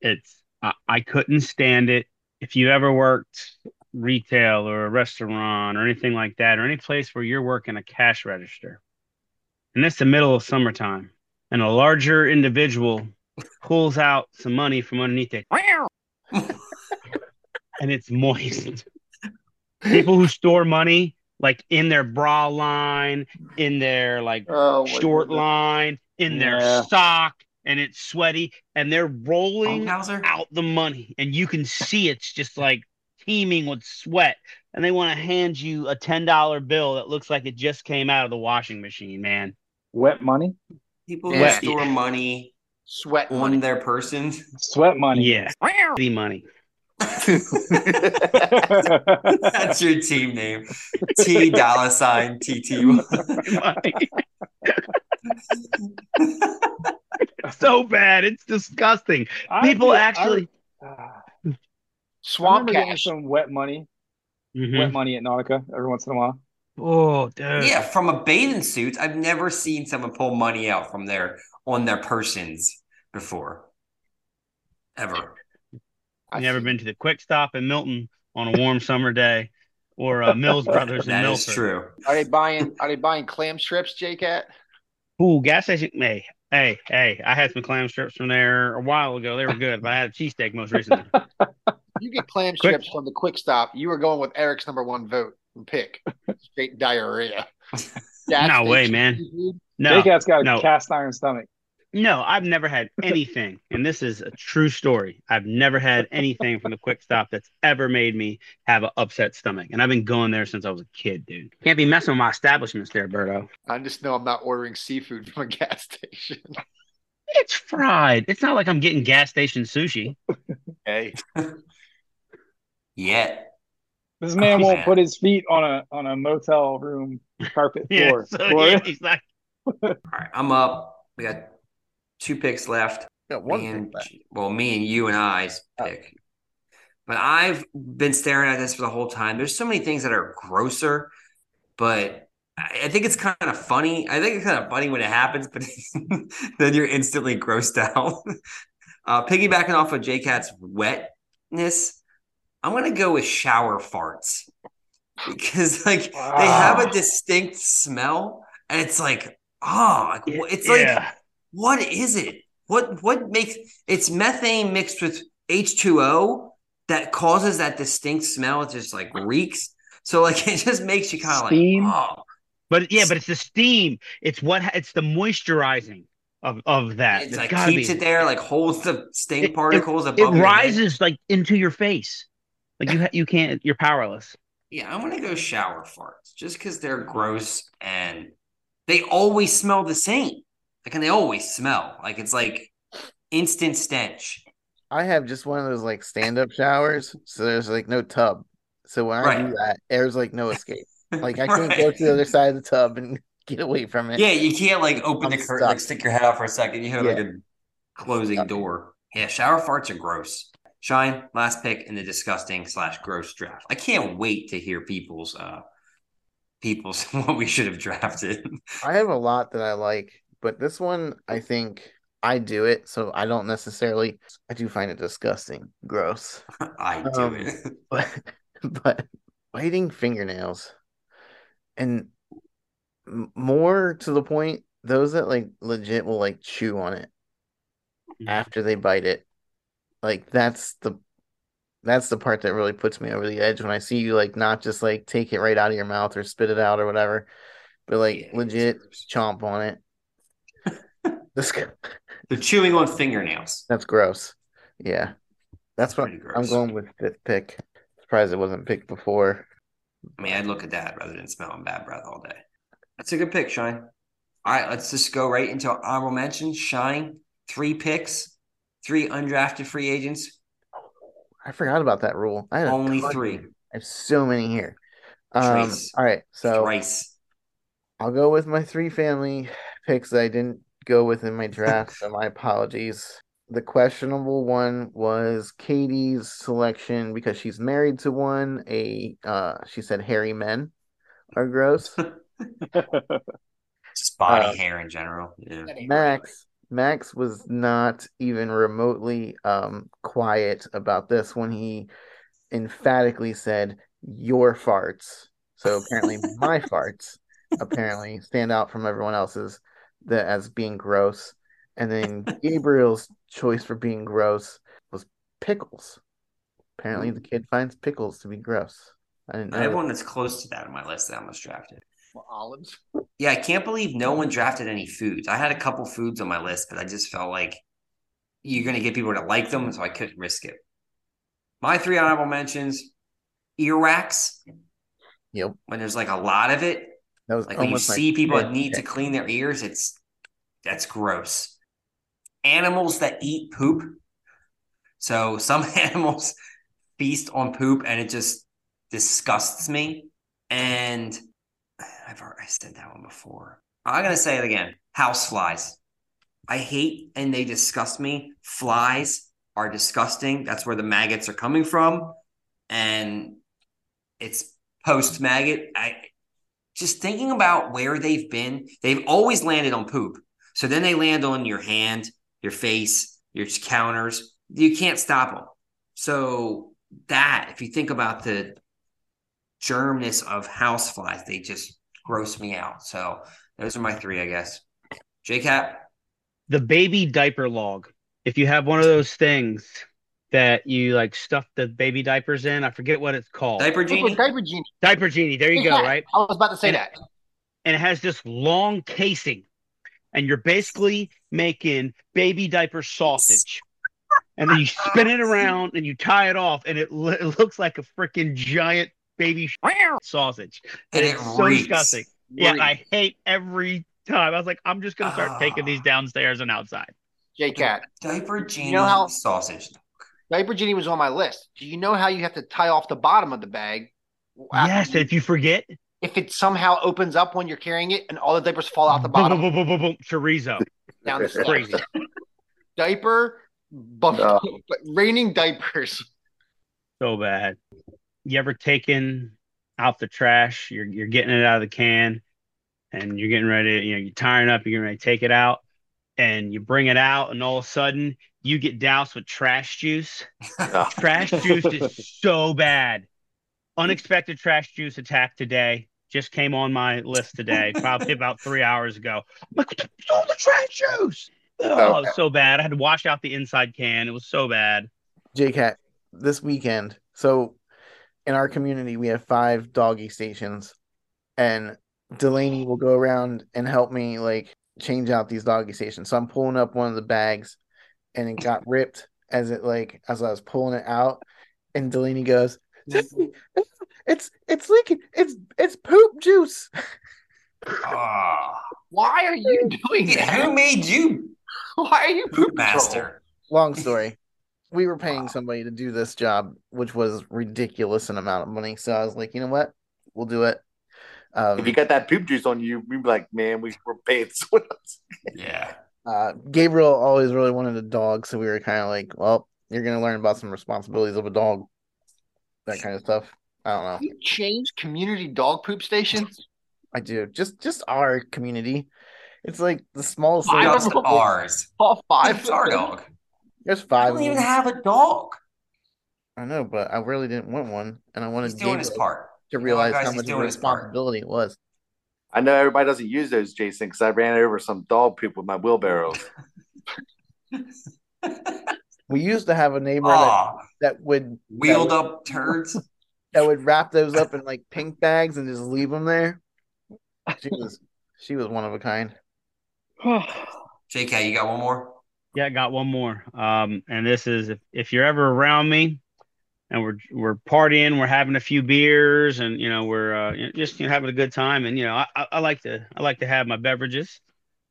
It's I, I couldn't stand it. If you ever worked retail or a restaurant or anything like that, or any place where you're working a cash register, and it's the middle of summertime, and a larger individual pulls out some money from underneath it, (laughs) and it's moist. People who store money like in their bra line, in their like Oh, short line, in Yeah. their sock, and it's sweaty, and they're rolling out the money, and you can see it's just like teeming with sweat. And they want to hand you a ten dollar bill that looks like it just came out of the washing machine, man. Wet money, People Yeah. who store money Sweat on money. their person. sweat money. Yeah, (laughs) the money. (laughs) That's your team name. T dollar sign TT. (laughs) Money. so bad, it's disgusting. I People do- actually. I Swamp remember getting cash. some wet money, Mhm. wet money at Nautica every once in a while. Oh, dude. yeah, from a bathing suit. I've never seen someone pull money out from their on their persons before. Ever. I've never been to the Quick Stop in Milton on a warm summer day, or uh, Mills (laughs) Brothers in That Milford. is true. Are they buying? Are they buying clam strips, J Cat? Ooh, gas station. Hey, hey, hey! I had some clam strips from there a while ago. They were good, but I had a cheesesteak most recently. (laughs) You get clam Quick- strips from the Quick Stop. You were going with Eric's number one vote and pick. Straight diarrhea. (laughs) Gas No way, man. seafood. No, Jake has got a cast iron stomach. no, I've never had anything, and this is a true story. I've never had anything from the Quick Stop that's ever made me have an upset stomach, and I've been going there since I was a kid, dude. Can't be messing with my establishments there, Berto. I just know I'm not ordering seafood from a gas station. It's fried. It's not like I'm getting gas station sushi. Hey, (laughs) Yet. This man Oh, (laughs) won't man. put his feet on a on a motel room carpet (laughs) Yeah, floor. so Floor. yeah, he's like, All right, I'm up. We got two picks left. Got one Me pick and- left. well, me and you and I's Oh. pick. But I've been staring at this for the whole time. There's so many things that are grosser, but I I think it's kind of funny. I think it's kind of funny when it happens, but (laughs) then you're instantly grossed out. Uh, piggybacking off of J Cat's wetness, I'm gonna go with shower farts because like they have a Ah. distinct smell, and it's like, oh, like, wh- it's like yeah. what is it? What what makes it's methane mixed with H2O that causes that distinct smell? It just like reeks. So like (laughs) it just makes you kind of like Steam? oh But yeah, but it's the steam. It's what it's the moisturizing of of that. it's It's like keeps be. it there, like holds the stain It- it- particles It above head. rises like into your face. Like you ha- you can't. You're powerless. Yeah, I'm gonna go shower farts just because they're gross and they always smell the same. Like and they always smell like it's like instant stench. I have just one of those like stand up showers, so there's like no tub. So when I do Right. that, there's like no escape. (laughs) Like I can't Right. go to the other side of the tub and (laughs) get away from it. Yeah, you can't like open I'm the curtain, like stick your head out for a second. You have like a closing Stuck. door. Yeah, shower farts are gross. Shine, last pick in the disgusting slash gross draft. I can't wait to hear people's uh people's (laughs) what we should have drafted. (laughs) I have a lot that I like, but this one I think I do it, so I don't necessarily. I do find it disgusting, gross, (laughs) I do Um, it. but but biting fingernails, and more to the point, those that like legit will like chew on it after they bite it. Like that's the that's the part that really puts me over the edge when I see you like not just like take it right out of your mouth or spit it out or whatever, but like Yeah, legit chomp on it. (laughs) This (laughs) They're chewing on fingernails. that's gross. Yeah. That's what I'm going with fifth pick. Surprised it wasn't picked before. I mean, I'd look at that rather than smelling bad breath all day. That's a good pick, Shine. All right, let's just go right into honorable mention. Shine, three picks, three undrafted free agents, I forgot about that rule. I had only ton. three. I have so many here. Um, all right, so Thrice. I'll go with my three family picks that I didn't go with in my draft, so my apologies. The questionable one was Katie's selection because she's married to one. A uh, she said hairy men are gross. (laughs) Just body Uh, hair in general. Yeah. Max Max was not even remotely um quiet about this when he emphatically said your farts. So apparently my (laughs) farts. apparently stand out from everyone else's that as being gross. And then Gabriel's choice for being gross was pickles. Apparently, the kid finds pickles to be gross. I didn't know. I have one that's close to that on my list that I almost drafted. Well, olives. Yeah, I can't believe no one drafted any foods. I had a couple foods on my list, but I just felt like you're going to get people to like them, so I couldn't risk it. My three honorable mentions: earwax. Yep. When there's like a lot of it, That was like when you almost my see people that fifth need to clean their ears, it's that's gross. Animals that eat poop. So some (laughs) animals feast on poop, and it just disgusts me. And I've already said that one before. I'm gonna say it again. House flies. I hate and they disgust me. Flies are disgusting. That's where the maggots are coming from, and it's post maggot. I just thinking about where they've been. They've always landed on poop. So then they land on your hand, your face, your counters. You can't stop them. So that, if you think about the germness of houseflies, they just gross me out. So those are my three, I guess. JCat, The baby diaper log. If you have one of those things that you like stuff the baby diapers in, I forget what it's called. diaper genie. Diaper genie. Diaper genie. There you go, right? I was about to say And- that. and it has this long casing, and you're basically making baby diaper sausage. And then you spin it around and you tie it off, and it, lo- it looks like a freaking giant baby sh- sausage. And it's it so reeks. disgusting. Yeah, I hate every time. I was like, I'm just gonna start ah. taking these downstairs and outside. J Cat. Diaper genie know how- sausage. Diaper genie was on my list. Do you know how you have to tie off the bottom of the bag? yes, you- if you forget, if it somehow opens up when you're carrying it and all the diapers fall out the bottom boom, boom, boom, boom, chorizo. (laughs) down the steps. Crazy. Diaper, bu- No. Oh. raining diapers. So bad. You ever taken out the trash? You're you're getting it out of the can, and you're getting ready. You know, you're tying up. You're getting ready to take it out, and you bring it out, and all of a sudden you get doused with trash juice. (laughs) Trash juice is so bad. Unexpected trash juice attack today. Just came on my list today, probably about three hours ago. I'm like, "What's the trash juice? Oh, it was so bad. I had to wash out the inside can. It was so bad. JCat, this weekend. So in our community, we have five doggy stations, and Delaney will go around and help me like change out these doggy stations. So I'm pulling up one of the bags, and it got ripped as it like as I was pulling it out, and Delaney goes, (laughs) "It's it's leaking. It's it's poop juice." Ah, Why are you doing it? who made you Why are you poop poop master? master? (laughs) Long story. We were paying somebody to do this job, which was ridiculous an amount of money. So I was like, you know what? We'll do it. Um, If you got that poop juice on you, we'd be like, man, we were paying (laughs) someone else. Yeah. uh, Gabriel always really wanted a dog, so we were kind of like, well, you're gonna learn about some responsibilities of a dog, that kind of stuff. I don't know. You change community dog poop stations? I do just just our community. It's like the smallest. I thing. don't Just know. ours. All five. It's our dog. There's I don't even them. have a dog. I know, but I really didn't want one, and I wanted He's doing his part. to You know, realize guys, how much of a doing his part. responsibility it was. I know everybody doesn't use those, Jason, because I ran over some dog poop with my wheelbarrow. (laughs) We used to have a neighbor that, that would wheeled up turds. (laughs) that would wrap those up in like pink bags and just leave them there. She was she was one of a kind. (sighs) JK, you got one more? Yeah, I got one more. Um, and this is if, if you're ever around me and we're we're partying, we're having a few beers, and you know we're uh, just you know, having a good time. And you know I, I, like to I like to have my beverages.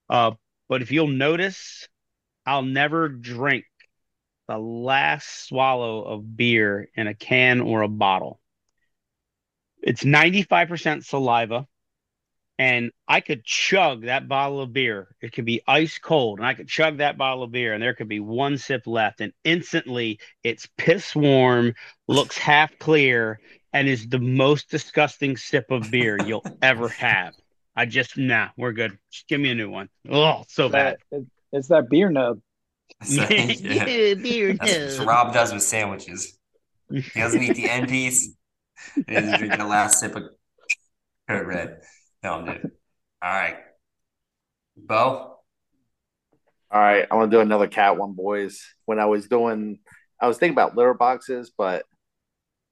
Uh, but if you'll notice, I'll never drink the last swallow of beer in a can or a bottle. It's 95% saliva and I could chug that bottle of beer. It could be ice cold, and I could chug that bottle of beer, and there could be one sip left, and instantly it's piss warm, looks half clear, and is the most disgusting sip of beer you'll (laughs) ever have. I just nah, we're good. Just give me a new one. Oh, so bad. It's that beer nub. (laughs) So, (laughs) yeah. beer. That's what Rob does with sandwiches. He doesn't eat the end piece. He doesn't drink the last sip of code red. Filmed it. All right. Bo? All right, I want to do another cat one, boys. When I was doing, I was thinking about litter boxes, but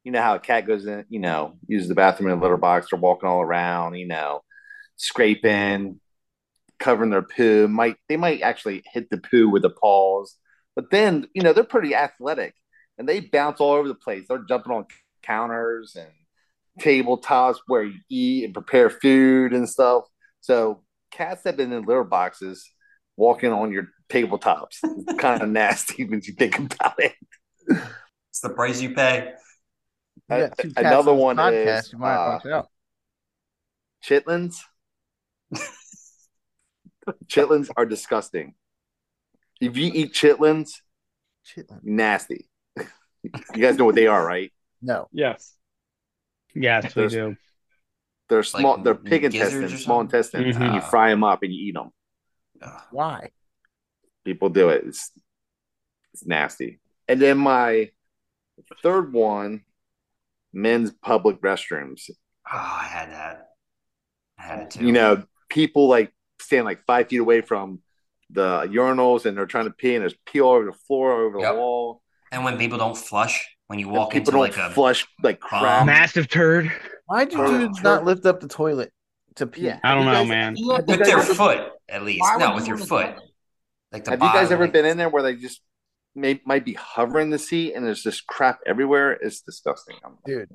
you know how a cat goes in, you know, uses the bathroom in a litter box, they're walking all around, you know, scraping, covering their poo. Might they might actually hit the poo with the paws, but then you know they're pretty athletic and they bounce all over the place. They're jumping on counters and tabletops where you eat and prepare food and stuff. So cats have been in litter boxes walking on your tabletops. It's (laughs) kind of nasty when you think about it. It's the price you pay. You got two cats Another on one podcast, is you might uh, watch out. chitlins. (laughs) chitlins are disgusting. If you eat chitlins, Chitlin. nasty. (laughs) you guys know what they are, right? No. Yes. Yes, we do. They're small. Like they're pig intestines, small something? intestines, Mhm. and you fry them up and you eat them. Ugh. Why? People do it. It's it's nasty. And then my third one, men's public restrooms. Oh, I had that. I had it too. You know, people like stand like five feet away from the urinals and they're trying to pee and there's pee all over the floor, all over Yep. the wall. and when people don't flush, when you walk people into don't like a flush like crap. Um, Massive turd. Why'd you Oh, dudes sure. not lift up the toilet to pee? Yeah. I don't you know, guys- man. You have to with their foot at least. Why No, with your foot. do Like the Have you guys ever like- been in there where they just may might be hovering the seat and there's just crap everywhere? It's disgusting. I'm- Dude,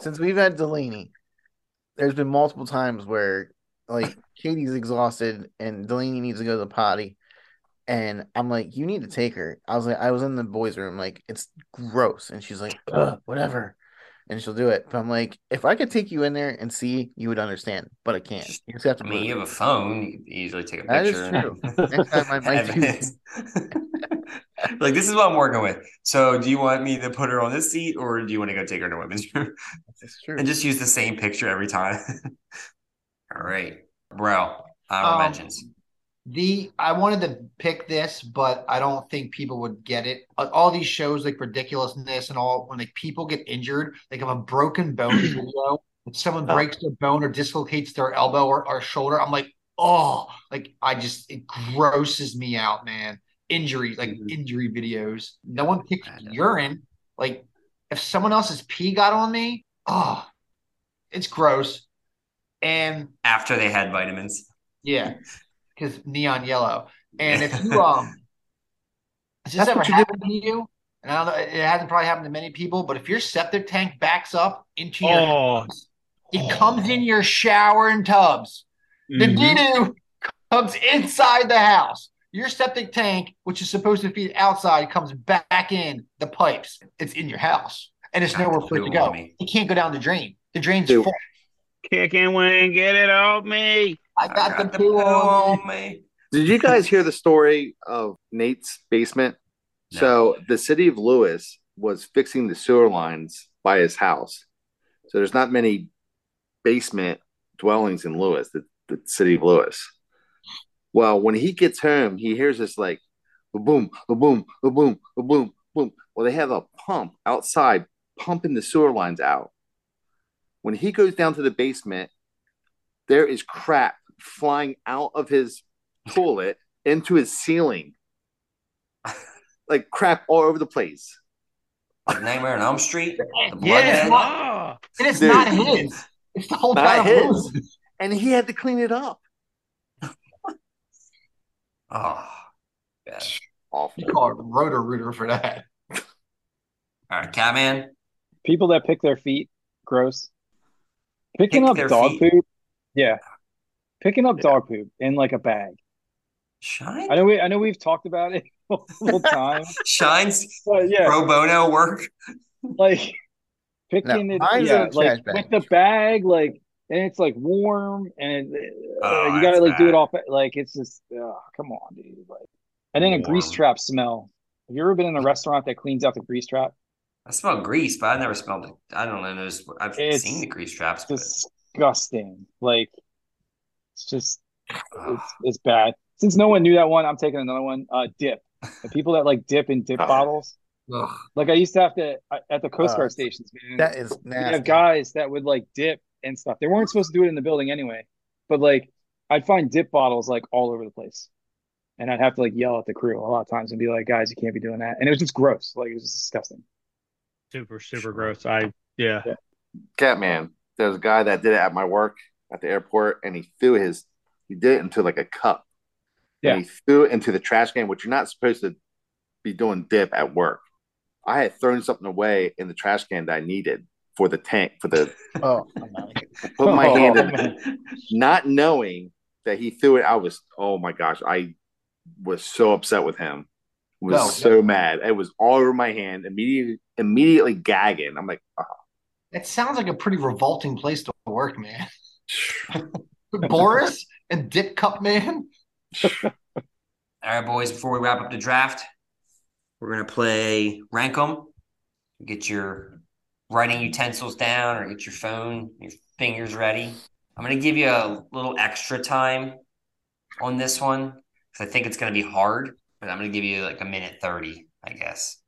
since we've had Delaney, there's been multiple times where like Katie's exhausted and Delaney needs to go to the potty. And I'm like, you need to take her. I was like, I was in the boys' room, like, it's gross. And she's like, whatever. And she'll do it. But I'm like, if I could take you in there and see, you would understand. But I can't. You just have to I mean, you have a phone. You usually take a That is picture. true. Next time I (laughs) might do Evidence. (laughs) like this is what I'm working with. So, do you want me to put her on this seat, or do you want to go take her to women's (laughs) room It's true. and just use the same picture every time? All right, bro. Honorable Um, mentions. The I wanted to pick this, but I don't think people would get it. Uh, All these shows like ridiculousness and all when like people get injured, like if a broken bone video, (clears throat) if someone breaks their bone or dislocates their elbow or, or shoulder, I'm like, oh, like I just it grosses me out, man. Injury, like Mhm. injury videos. No one picks urine. Like if someone else's pee got on me, oh, it's gross. And After they had vitamins. yeah, because neon yellow. And if you (laughs) um, has this That's ever what you happened to you? And I don't know, it hasn't probably happened to many people, but if your septic tank backs up into your Oh. house, it comes in your shower and tubs. The Mhm. doo-doo comes inside the house. Your septic tank, which is supposed to feed outside, comes back in the pipes. It's in your house, and it's nowhere for it to go. on me. You can't go down the drain. The drain's Dude. full. Kick and wing, get it off me. I got, the poo on. on me. Did you guys hear the story of Nate's basement? No. So the city of Lewes was fixing the sewer lines by his house. So there's not many basement dwellings in Lewes, the, the city of Lewes. Well, when he gets home, he hears this like a boom, a boom, a boom, a boom, boom. Well, they have a pump outside pumping the sewer lines out. When he goes down to the basement, there is crap flying out of his toilet into his ceiling. (laughs) like crap all over the place. Like Nightmare on Elm Street. The blood Yeah, bed. Ah. And it's Dude. not his. It's the whole Not his. Lewes. And he had to clean it up. (laughs) Oh, yeah. Awful. You call it rotor rooter for that. (laughs) All right, Catman. People that pick their feet, gross. Picking Pick up dog feet? poop, yeah. Picking up dog poop in like a bag. Shine. I know we I know we've talked about it (laughs) multiple times, Shines but yeah, pro bono work. like picking No, it, mine's yeah, in a trash like with the bag, like, and it's like warm, and it, uh, Oh, you gotta that's like do it bad. off, like it's just, uh, come on, dude, like, and then a grease trap smell. Have you ever been in a restaurant that cleans out the grease trap? I smell grease, but I never smelled it. I don't know. I've It's seen the grease traps, but Disgusting. Like, it's just it's it's bad. Since no one knew that one, I'm taking another one. Uh, dip. The people that like dip in dip bottles. Ugh. Like I used to have to uh, at the Coast Uh, Guard stations, man. That is we nasty. have guys that would like dip and stuff. They weren't supposed to do it in the building anyway, but like I'd find dip bottles like all over the place. And I'd have to like yell at the crew a lot of times and be like, guys, you can't be doing that. And it was just gross. Like it was just disgusting. Super, super gross. I yeah. Yeah. Catman. There's a guy that did it at my work at the airport, and he threw his he did it into like a cup. Yeah. And he threw it into the trash can, which you're not supposed to be doing dip at work. I had thrown something away in the trash can that I needed for the tank for the Oh, I'm out of here. I put my Oh, hand in (laughs) man. it, not knowing that he threw it. I was oh my gosh, I was so upset with him. Was No, so mad. It was all over my hand. Immediately, immediately gagging. I'm like, oh, It sounds like a pretty revolting place to work, man. (laughs) (laughs) Boris and Dip Cup Man. All right, boys, before we wrap up the draft, we're to play Rank 'em. Get your writing utensils down or get your phone, your fingers ready. I'm to give you a little extra time on this one because I think it's to be hard, but I'm to give you like a minute 30, I guess.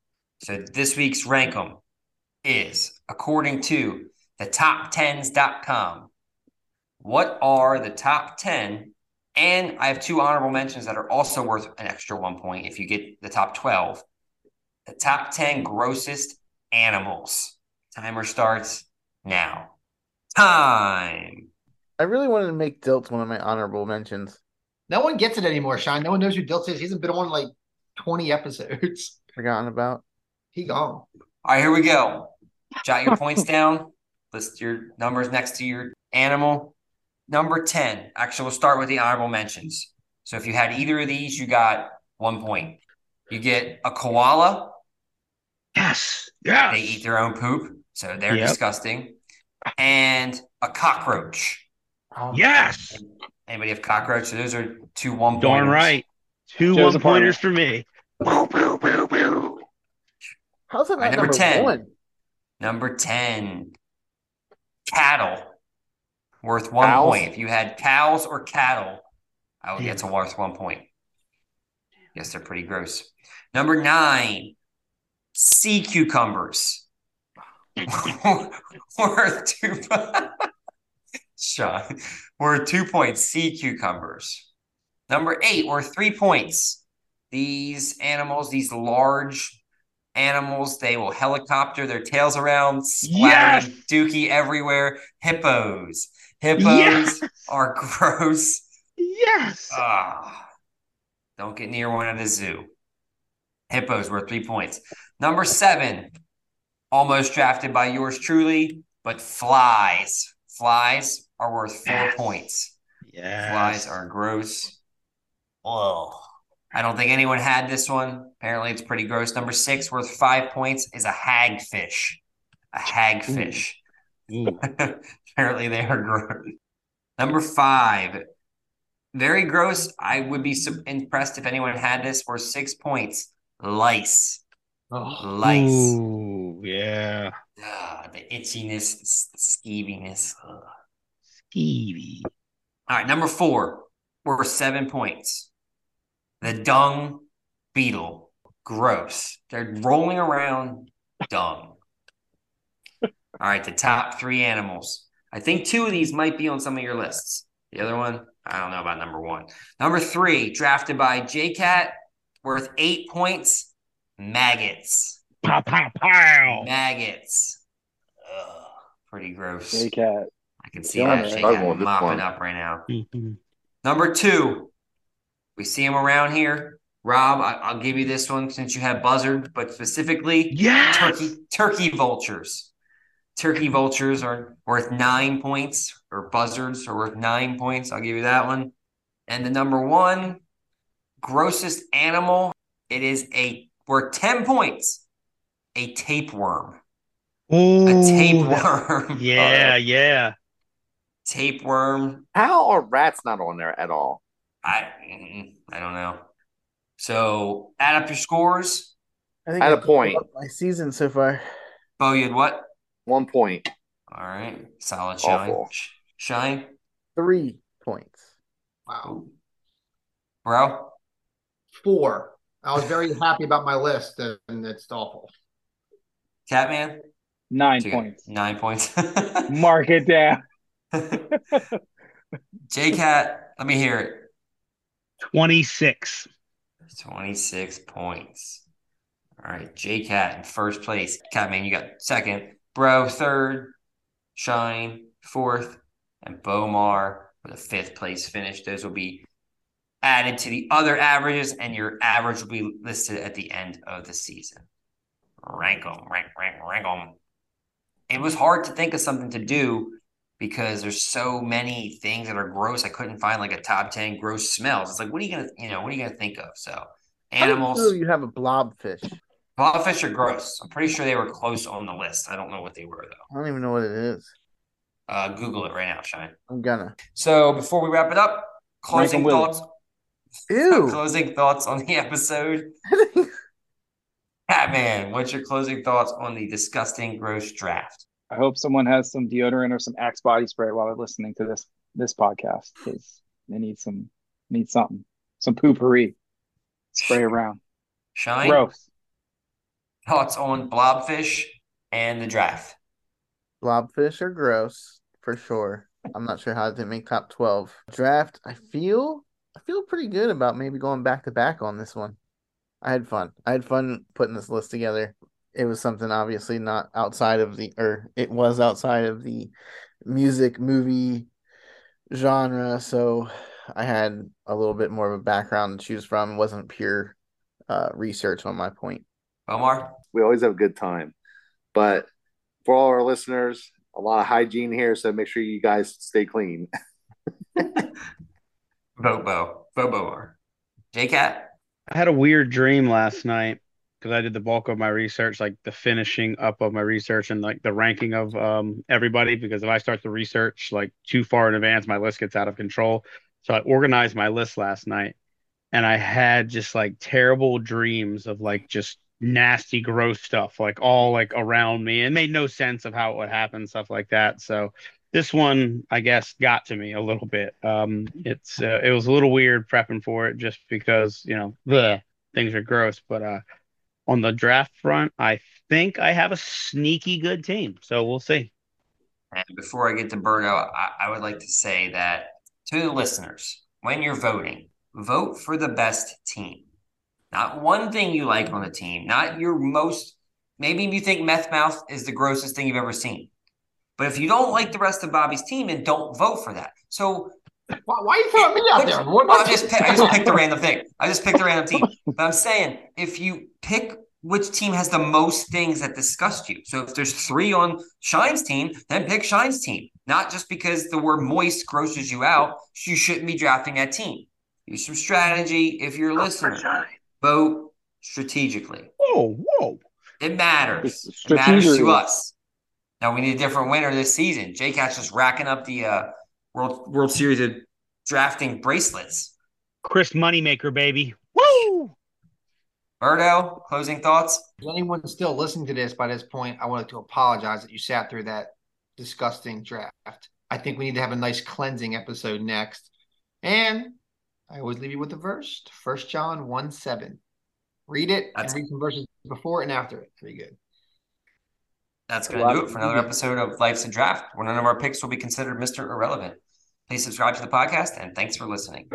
So this week's Rank 'em is according to the top10s.com. What are the top 10 and I have two honorable mentions that are also worth an extra one point if you get the top 12. The top 10 grossest animals. Timer starts now. Time. I really wanted to make Dilts one of my honorable mentions. No one gets it anymore, Shine. No one knows who Dilt is. He hasn't been on like 20 episodes. (laughs) Forgotten about. He gone. All right, here we go. Jot your points down. List your numbers next to your animal. Number 10. Actually, we'll start with the honorable mentions. So if you had either of these, you got one point. You get a koala. Yes. Yes. They eat their own poop, so they're Yep. disgusting. And a cockroach. Oh, Yes. Anybody have cockroach? So those are two one Darn pointers. right. Two Joe's one a pointers for me. How's that All right, not number number 10. one? Number 10. Cattle. Worth one Cows? point. If you had cows or cattle, I would get to worth one point. Yes, they're pretty gross. Number nine, sea cucumbers. (laughs) worth two (laughs) Sean. Worth two points. Sea cucumbers. Number eight, worth three points. These animals, these large animals, they will helicopter their tails around, splattering dookie everywhere. Hippos. Hippos Yes. are (laughs) gross. Yes. Ah, don't get near one at a zoo. Hippos worth three points. Number seven, almost drafted by yours truly, but flies. Flies are worth four Yes. points. Yeah. Flies are gross. Oh, I don't think anyone had this one. Apparently, it's pretty gross. Number six, worth five points, is a hagfish. A hagfish. Ooh. (laughs) Apparently, they are gross. Number five, very gross. I would be impressed if anyone had this. for six points. Lice. Oh, Lice. Ooh, yeah. Ah, the itchiness, the skeeviness. Ugh. Skeevy. All right, number four, worth seven points. The dung beetle. Gross. They're rolling around dung. (laughs) All right, the top three animals. I think two of these might be on some of your lists. The other one, I don't know about number one. Number three, drafted by JCat, worth eight points. Maggots. Pow, pow, pow. Maggots. Ugh, pretty gross. J Cat. I can see Darn that it. JCat I want this mopping one. up right now. Mhm. Number two, we see him around here. Rob, I, I'll give you this one since you have buzzard, but specifically Yes. turkey turkey vultures. Turkey vultures are worth nine points, or buzzards are worth nine points. I'll give you that one. And the number one grossest animal, it is a worth ten points. A tapeworm. Ooh, A tapeworm. (laughs) Yeah, yeah. tapeworm. How are rats not on there at all? I I don't know. So add up your scores. I think At I a point. pulled My season so far. Bo, you had what? One point. All right, solid shine. Awful. Shine, Three points. wow. bro. Four. I was very (laughs) happy about my list, and it's awful. Catman, Nine So you points. Nine points. (laughs) Mark it down. (laughs) J Cat, let me hear it. 26. 26 points. All right, J Cat in first place. Catman, you got second. Bro, third. Shine, fourth. And Bomar with a fifth place finish. Those will be added to the other averages, and your average will be listed at the end of the season. Rank them, rank, rank, rank them. It was hard to think of something to do because there's so many things that are gross. I couldn't find like a top 10 gross smells. It's like, what are you going to, you know, what are you going to think of? So, animals. How do you know you have a blobfish. Blobfish are gross. I'm pretty sure they were close on the list. I don't know what they were, though. I don't even know what it is. Uh, Google it right now, Shine. I'm gonna. So, before we wrap it up, closing thoughts. Ew. (laughs) Closing thoughts on the episode. (laughs) Catman, what's your closing thoughts on the disgusting, gross draft? I hope someone has some deodorant or some Axe body spray while they're listening to this this podcast because they need some need something some poopery spray around. Shine, Gross. Thoughts on blobfish and the draft? Blobfish are gross for sure. I'm not sure how they make top 12. Draft, I feel I feel pretty good about maybe going back to back on this one. I had fun. I had fun putting this list together. It was something obviously not outside of the or it was outside of the music movie genre, so I had a little bit more of a background to choose from. It wasn't pure uh, research on my point. Omar? We always have a good time. But for all our listeners, a lot of hygiene here, so make sure you guys stay clean. (laughs) Bobo. Bobo. JCat? I had a weird dream last night because I did the bulk of my research, like the finishing up of my research and like the ranking of um, everybody. Because if I start the research like too far in advance, my list gets out of control. So I organized my list last night and I had just like terrible dreams of like just nasty, gross stuff, like all like around me. It made no sense of how it would happen, stuff like that. So this one, I guess, got to me a little bit. Um, it's uh, it was a little weird prepping for it just because you know the things are gross. But uh, on the draft front, I think I have a sneaky good team. So we'll see. And before I get to Berto, I, I would like to say that to the listeners, when you're voting, vote for the best team. Not one thing you like on the team, not your most, maybe you think Meth Mouth is the grossest thing you've ever seen. But if you don't like the rest of Bobby's team, then don't vote for that. So Why, why are you throwing me out Which- there? What Well, I just pick, I just picked a random thing. I just picked a random team. But I'm saying if you pick which team has the most things that disgust you. So if there's three on Shine's team, then pick Shine's team. Not just because the word moist grosses you out, you shouldn't be drafting that team. Use some strategy if you're a listener. Vote strategically. Whoa, whoa! It matters. It matters to us. Now we need a different winner this season. J Cat's just racking up the uh, World World Series of drafting bracelets. Chris Moneymaker, baby. Woo! Birdo, closing thoughts? If anyone still listening to this by this point, I wanted to apologize that you sat through that disgusting draft. I think we need to have a nice cleansing episode next. And I always leave you with the verse. First John 1 7. Read it That's- and read some verses before and after it. Pretty good. That's A going to do it for another episode of Life's a Draft, where none of our picks will be considered Mr. Irrelevant. Please subscribe to the podcast, and thanks for listening.